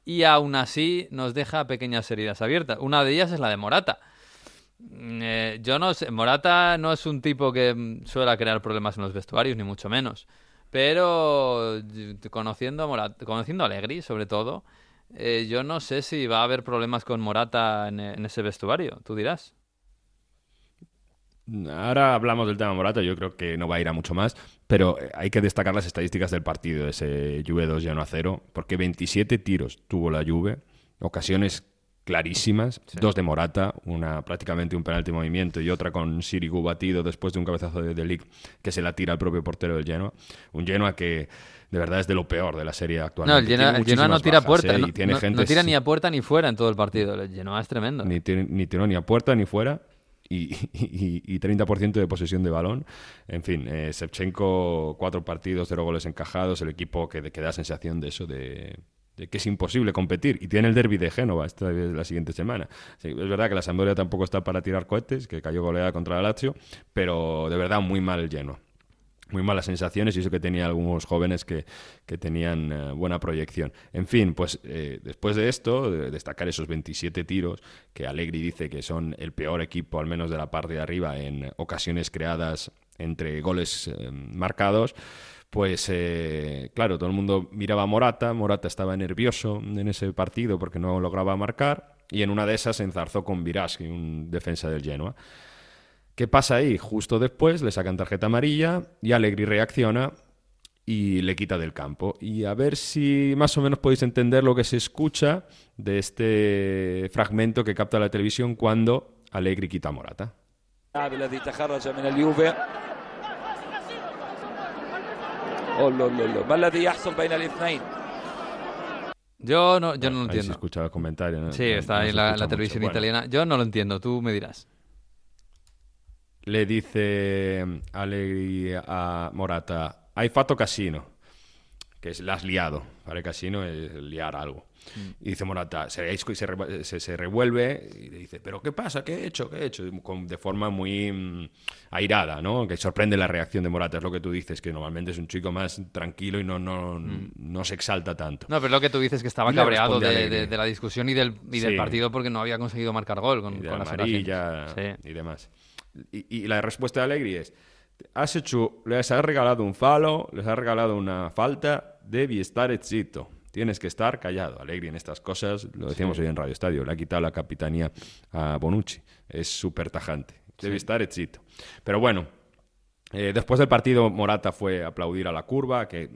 Speaker 1: y aún así nos deja pequeñas heridas abiertas. Una de ellas es la de Morata. Mm, eh, yo no sé, Morata no es un tipo que mm, suele crear problemas en los vestuarios, ni mucho menos. Pero y- conociendo a, conociendo a sobre todo, eh, yo no sé si va a haber problemas con Morata en, en ese vestuario. Tú dirás.
Speaker 6: Ahora hablamos del tema Morata, yo creo que no va a ir a mucho más, pero eh, hay que destacar las estadísticas del partido, de ese Juve 2 ya no a 0, porque 27 tiros tuvo la Juve, ocasiones clarísimas, dos de Morata, una prácticamente un penalti en movimiento y otra con Sirigu batido después de un cabezazo de Delic que se la tira al propio portero del Genoa, un Genoa que de verdad es de lo peor de la serie actual.
Speaker 1: No, el Genoa, el Genoa no tira a puerta. no,
Speaker 6: y tiene
Speaker 1: no-
Speaker 6: gente
Speaker 1: no tira ni a puerta ni fuera en todo el partido. El Genoa es tremendo.
Speaker 6: ni, ni tiró ni a puerta ni fuera y, y- y 30% de posesión de balón. En fin, eh, Shevchenko, cuatro partidos, cero goles encajados, el equipo que, que da sensación de eso, de, que es imposible competir. Y tiene el derby de Génova esta vez la siguiente semana. Es verdad que la Sampdoria tampoco está para tirar cohetes, que cayó goleada contra la Lazio, pero de verdad muy mal el Genoa muy malas sensaciones y eso que tenía algunos jóvenes que, que tenían eh, buena proyección. En fin, pues eh, después de esto, de destacar esos 27 tiros, que Allegri dice que son el peor equipo, al menos de la parte de arriba, en ocasiones creadas entre goles eh, marcados, pues claro, todo el mundo miraba a Morata, Morata estaba nervioso en ese partido porque no lograba marcar y en una de esas se enzarzó con Viraski, un defensa del Genoa. ¿Qué pasa ahí? Justo después le sacan tarjeta amarilla y Allegri reacciona y le quita del campo. Y a ver si más o menos podéis entender lo que se escucha de este fragmento que capta la televisión cuando Allegri quita a Morata.
Speaker 1: Yo no, yo no lo entiendo.
Speaker 6: Ahí se escucha el comentario.
Speaker 1: Sí, está ahí
Speaker 6: no
Speaker 1: la, televisión italiana. Yo no lo entiendo, tú me dirás.
Speaker 6: Le dice Allegri a Morata, hai fatto casino, que es la has liado. Para casino es liar algo. Y dice Morata, se, se, se- revuelve y le dice, pero ¿qué pasa? ¿Qué he hecho? ¿Qué he hecho? Con- de forma muy mm, airada, ¿no? Que sorprende la reacción de Morata, es lo que tú dices, que normalmente es un chico más tranquilo y no, no, no se exalta tanto.
Speaker 1: No, pero lo que tú dices que estaba cabreado de,
Speaker 6: Allegri.
Speaker 1: de- de la discusión y del, y del
Speaker 6: Sí.
Speaker 1: partido porque no había conseguido marcar gol con,
Speaker 6: y de
Speaker 1: con
Speaker 6: la amarilla y demás. Y, y la respuesta de Allegri es, has hecho, les has regalado un falo, les has regalado una falta, debi estar zitto. Tienes que estar callado. Allegri en estas cosas, lo decíamos
Speaker 1: Sí.
Speaker 6: hoy en Radio Estadio, le ha quitado la capitanía a Bonucci. Es súper tajante. Debi
Speaker 1: Sí.
Speaker 6: estar zitto. Pero bueno, eh, después del partido Morata fue a aplaudir a la curva, que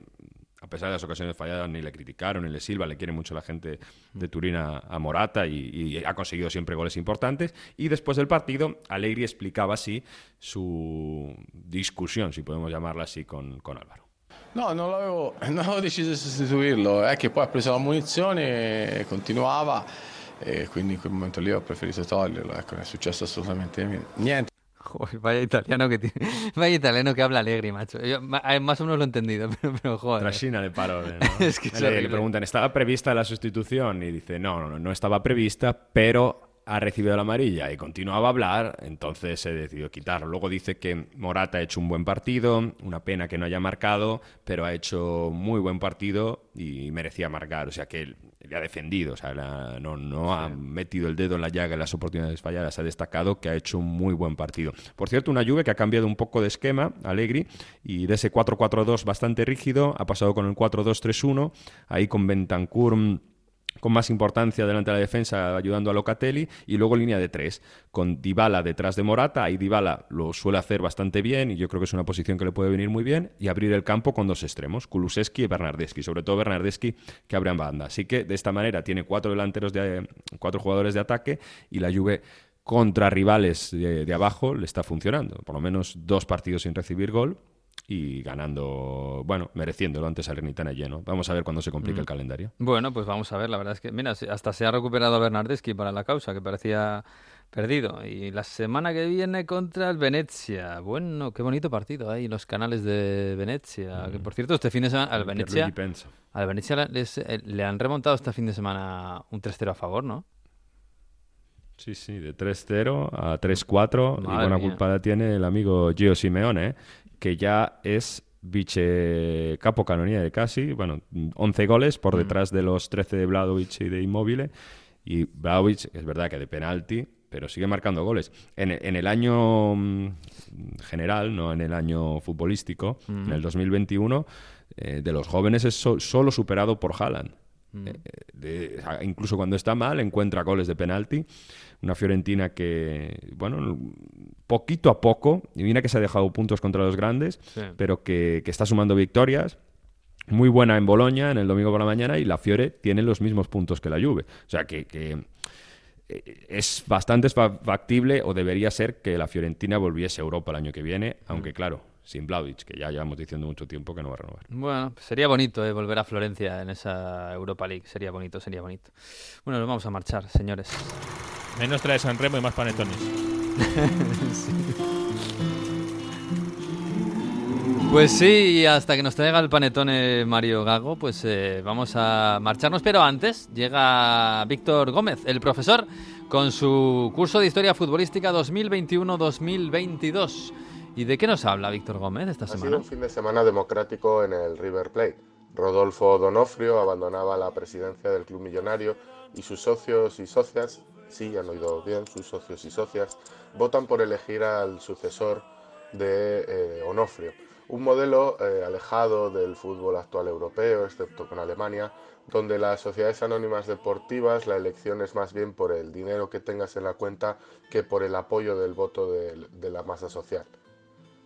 Speaker 6: a pesar de las ocasiones falladas ni le criticaron ni le silba, le quiere mucho la gente de Turín a, a Morata y, y ha conseguido siempre goles importantes. Y después del partido, Allegri explicaba así su discusión, si podemos llamarla así, con, con Álvaro.
Speaker 15: No, non l'avevo, non avevo deciso di sostituirlo, è che poi ha preso la munizione e continuava e quindi in quel momento lì ho preferito toglierlo, ecco, non è successo assolutamente niente.
Speaker 1: Joder, vaya italiano que tiene. Vaya italiano que habla Allegri, macho. Yo, eh, más o menos lo he entendido, pero, pero joder.
Speaker 6: Trasina de parole, ¿no?
Speaker 1: es que
Speaker 6: le, le preguntan, ¿estaba prevista la sustitución? Y dice, no, no, no, no estaba prevista, pero ha recibido la amarilla y continuaba a hablar, entonces se decidió quitarlo. Luego dice que Morata ha hecho un buen partido, una pena que no haya marcado, pero ha hecho muy buen partido y merecía marcar. O sea que él le ha defendido, o sea, la- no, no ha metido el dedo en la llaga en las oportunidades falladas, ha destacado que ha hecho un muy buen partido. Por cierto, una Juve que ha cambiado un poco de esquema, Allegri, y de ese 4-4-2 bastante rígido, ha pasado con el 4-2-3-1, ahí con Bentancur con más importancia delante de la defensa, ayudando a Locatelli, y luego línea de tres, con Dybala detrás de Morata, ahí Dybala lo suele hacer bastante bien, y yo creo que es una posición que le puede venir muy bien, y abrir el campo con dos extremos, Kulusevski y Bernardeschi, sobre todo Bernardeschi, que abre en banda. Así que de esta manera tiene cuatro delanteros, de, cuatro jugadores de ataque, y la Juve contra rivales de abajo le está funcionando, por lo menos dos partidos sin recibir gol, y ganando, bueno, mereciéndolo ante Salernitana lleno. Vamos a ver cuándo se complica
Speaker 1: Mm.
Speaker 6: el calendario.
Speaker 1: Bueno, pues vamos a ver, la verdad es que, mira, hasta se ha recuperado Bernardeschi para la causa, que parecía perdido. Y la semana que viene contra el Venezia. Bueno, qué bonito partido ahí, los canales de Venecia. Que por cierto, este fin de semana al
Speaker 6: Mm. Pensa.
Speaker 1: al Venezia le- les- eh, le han remontado este fin de semana un 3-0 a favor, ¿no?
Speaker 6: Sí, sí, de 3-0 a 3-4 y buena
Speaker 1: mía.
Speaker 6: culpa la tiene el amigo Gio Simeone, ¿eh? Que ya es vice capo canoniere casi, bueno, 11 goles por
Speaker 1: Mm.
Speaker 6: detrás de los 13 de Vladovic y de Immobile, y Vladovic es verdad que de penalti, pero sigue marcando goles. En, en el año mm, general, no en el año futbolístico, en
Speaker 1: Mm.
Speaker 6: el 2021, eh, de los jóvenes es so- solo superado por Haaland.
Speaker 1: Mm.
Speaker 6: Eh, de- incluso cuando está mal encuentra goles de penalti. Una Fiorentina que, bueno, poquito a poco, y mira que se ha dejado puntos contra los grandes,
Speaker 1: Sí.
Speaker 6: pero que, que está sumando victorias. Muy buena en Boloña en el domingo por la mañana y la Fiore tiene los mismos puntos que la Juve. O sea que, que, eh, es bastante fa- factible o debería ser que la Fiorentina volviese a Europa el año que viene, aunque claro, sin Vlahovic, que ya llevamos diciendo mucho tiempo que no va a renovar.
Speaker 1: Bueno, sería bonito eh, volver a Florencia en esa Europa League. Sería bonito, sería bonito. Bueno, nos vamos a marchar, señores.
Speaker 5: Menos trae San Remo y más panetones.
Speaker 1: Pues sí, y hasta que nos traiga el panetone Mario Gago, pues eh, vamos a marcharnos. Pero antes llega Víctor Gómez, el profesor, con su curso de Historia Futbolística 2021-2022. ¿Y de qué nos habla Víctor Gómez esta
Speaker 16: Ha sido
Speaker 1: semana?
Speaker 16: un fin de semana democrático en el River Plate. Rodolfo Donofrio abandonaba la presidencia del club millonario y sus socios y socias, sí, han oído bien, sus socios y socias, votan por elegir al sucesor de eh, Onofrio. Un modelo eh, alejado del fútbol actual europeo, excepto con Alemania, donde las sociedades anónimas deportivas la elección es más bien por el dinero que tengas en la cuenta que por el apoyo del voto de- de la masa social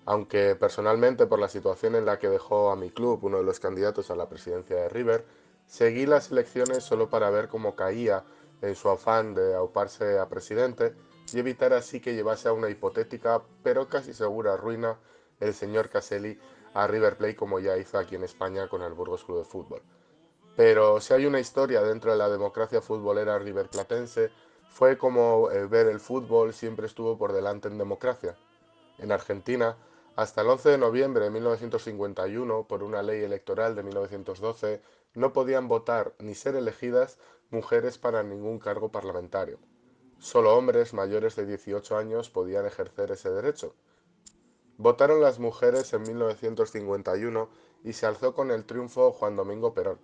Speaker 16: aunque personalmente por la situación en la que dejó a mi club, uno de los candidatos a la presidencia de River, seguí las elecciones solo para ver cómo caía en su afán de auparse a presidente y evitar así que llevase a una hipotética pero casi segura ruina el señor Caselli a River Plate como ya hizo aquí en España con el Burgos Club de Fútbol. Pero si hay una historia dentro de la democracia futbolera riverplatense, fue como eh, ver el fútbol siempre estuvo por delante en democracia. En Argentina, hasta el 11 de noviembre de 1951, por una ley electoral de 1912, no podían votar ni ser elegidas mujeres para ningún cargo parlamentario. Solo hombres mayores de 18 años podían ejercer ese derecho. Votaron las mujeres en 1951 y se alzó con el triunfo Juan Domingo Perón.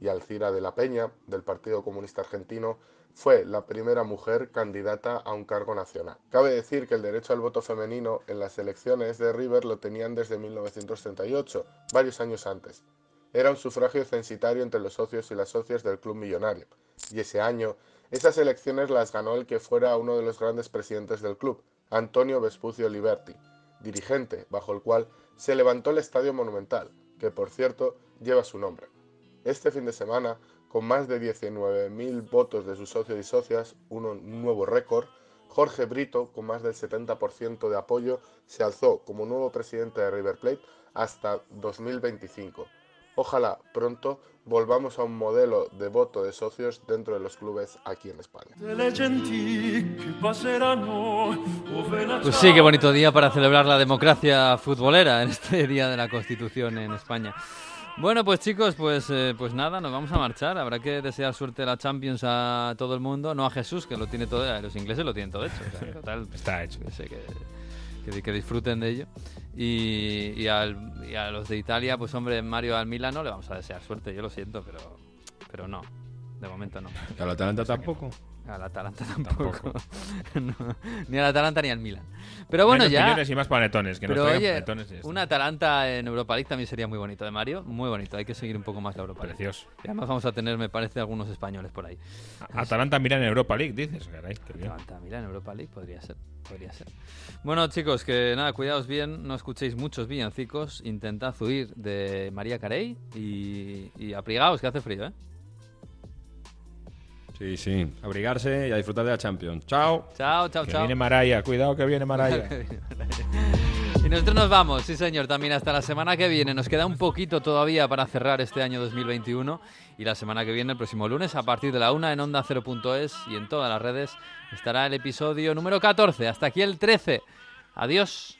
Speaker 16: Y Alcira de la Peña, del Partido Comunista Argentino, fue la primera mujer candidata a un cargo nacional. Cabe decir que el derecho al voto femenino en las elecciones de River lo tenían desde 1938, varios años antes. Era un sufragio censitario entre los socios y las socias del club millonario. Y ese año, esas elecciones las ganó el que fuera uno de los grandes presidentes del club, Antonio Vespucio Liberti, dirigente bajo el cual se levantó el Estadio Monumental, que por cierto lleva su nombre. Este fin de semana, con más de 19.000 votos de sus socios y socias, un nuevo récord, Jorge Brito, con más del 70% de apoyo, se alzó como nuevo presidente de River Plate hasta 2025. Ojalá pronto volvamos a un modelo de voto de socios dentro de los clubes aquí en España.
Speaker 1: Pues sí, qué bonito día para celebrar la democracia futbolera en este Día de la Constitución en España. Bueno, pues chicos, pues, eh, pues nada, nos vamos a marchar. Habrá que desear suerte a la Champions a todo el mundo, no a Jesús, que lo tiene todo, a los ingleses lo tienen todo hecho. o sea, total,
Speaker 5: Está hecho.
Speaker 1: que, sé que, que- que disfruten de ello. Y, y al- y a los de Italia, pues hombre, Mario al Milano le vamos a desear suerte, yo lo siento, pero, pero no, de momento no.
Speaker 6: ¿Y al Atalanta tampoco?
Speaker 1: Al Atalanta tampoco. No, ni al Atalanta ni al Milan. Pero bueno,
Speaker 5: Menos
Speaker 1: ya.
Speaker 5: y más panetones, que nos
Speaker 1: Pero
Speaker 5: traigan
Speaker 1: oye,
Speaker 5: panetones y
Speaker 1: un Atalanta en Europa League también sería muy bonito, de Mario. Muy bonito, hay que seguir un poco más la Europa League.
Speaker 5: Precioso.
Speaker 1: Y además vamos a tener, me parece, algunos españoles por ahí.
Speaker 5: Atalanta mira en Europa League, dices. Caray, qué bien.
Speaker 1: Atalanta, mira, en Europa League podría ser, podría ser. Bueno, chicos, que nada, cuidaos bien, no escuchéis muchos villancicos, intentad huir de María Carey y, y abrigaos, que hace frío, ¿eh?
Speaker 6: Sí, sí. Abrigarse y a disfrutar de la Champions. Chao.
Speaker 1: Chao, chao,
Speaker 5: Que
Speaker 1: chao.
Speaker 5: viene Maraya, cuidado que viene Maraya.
Speaker 1: Y nosotros nos vamos, sí señor, también hasta la semana que viene. Nos queda un poquito todavía para cerrar este año 2021 y la semana que viene, el próximo lunes, a partir de la una en onda 0.es y en todas las redes, estará el episodio número 14. Hasta aquí el 13. Adiós.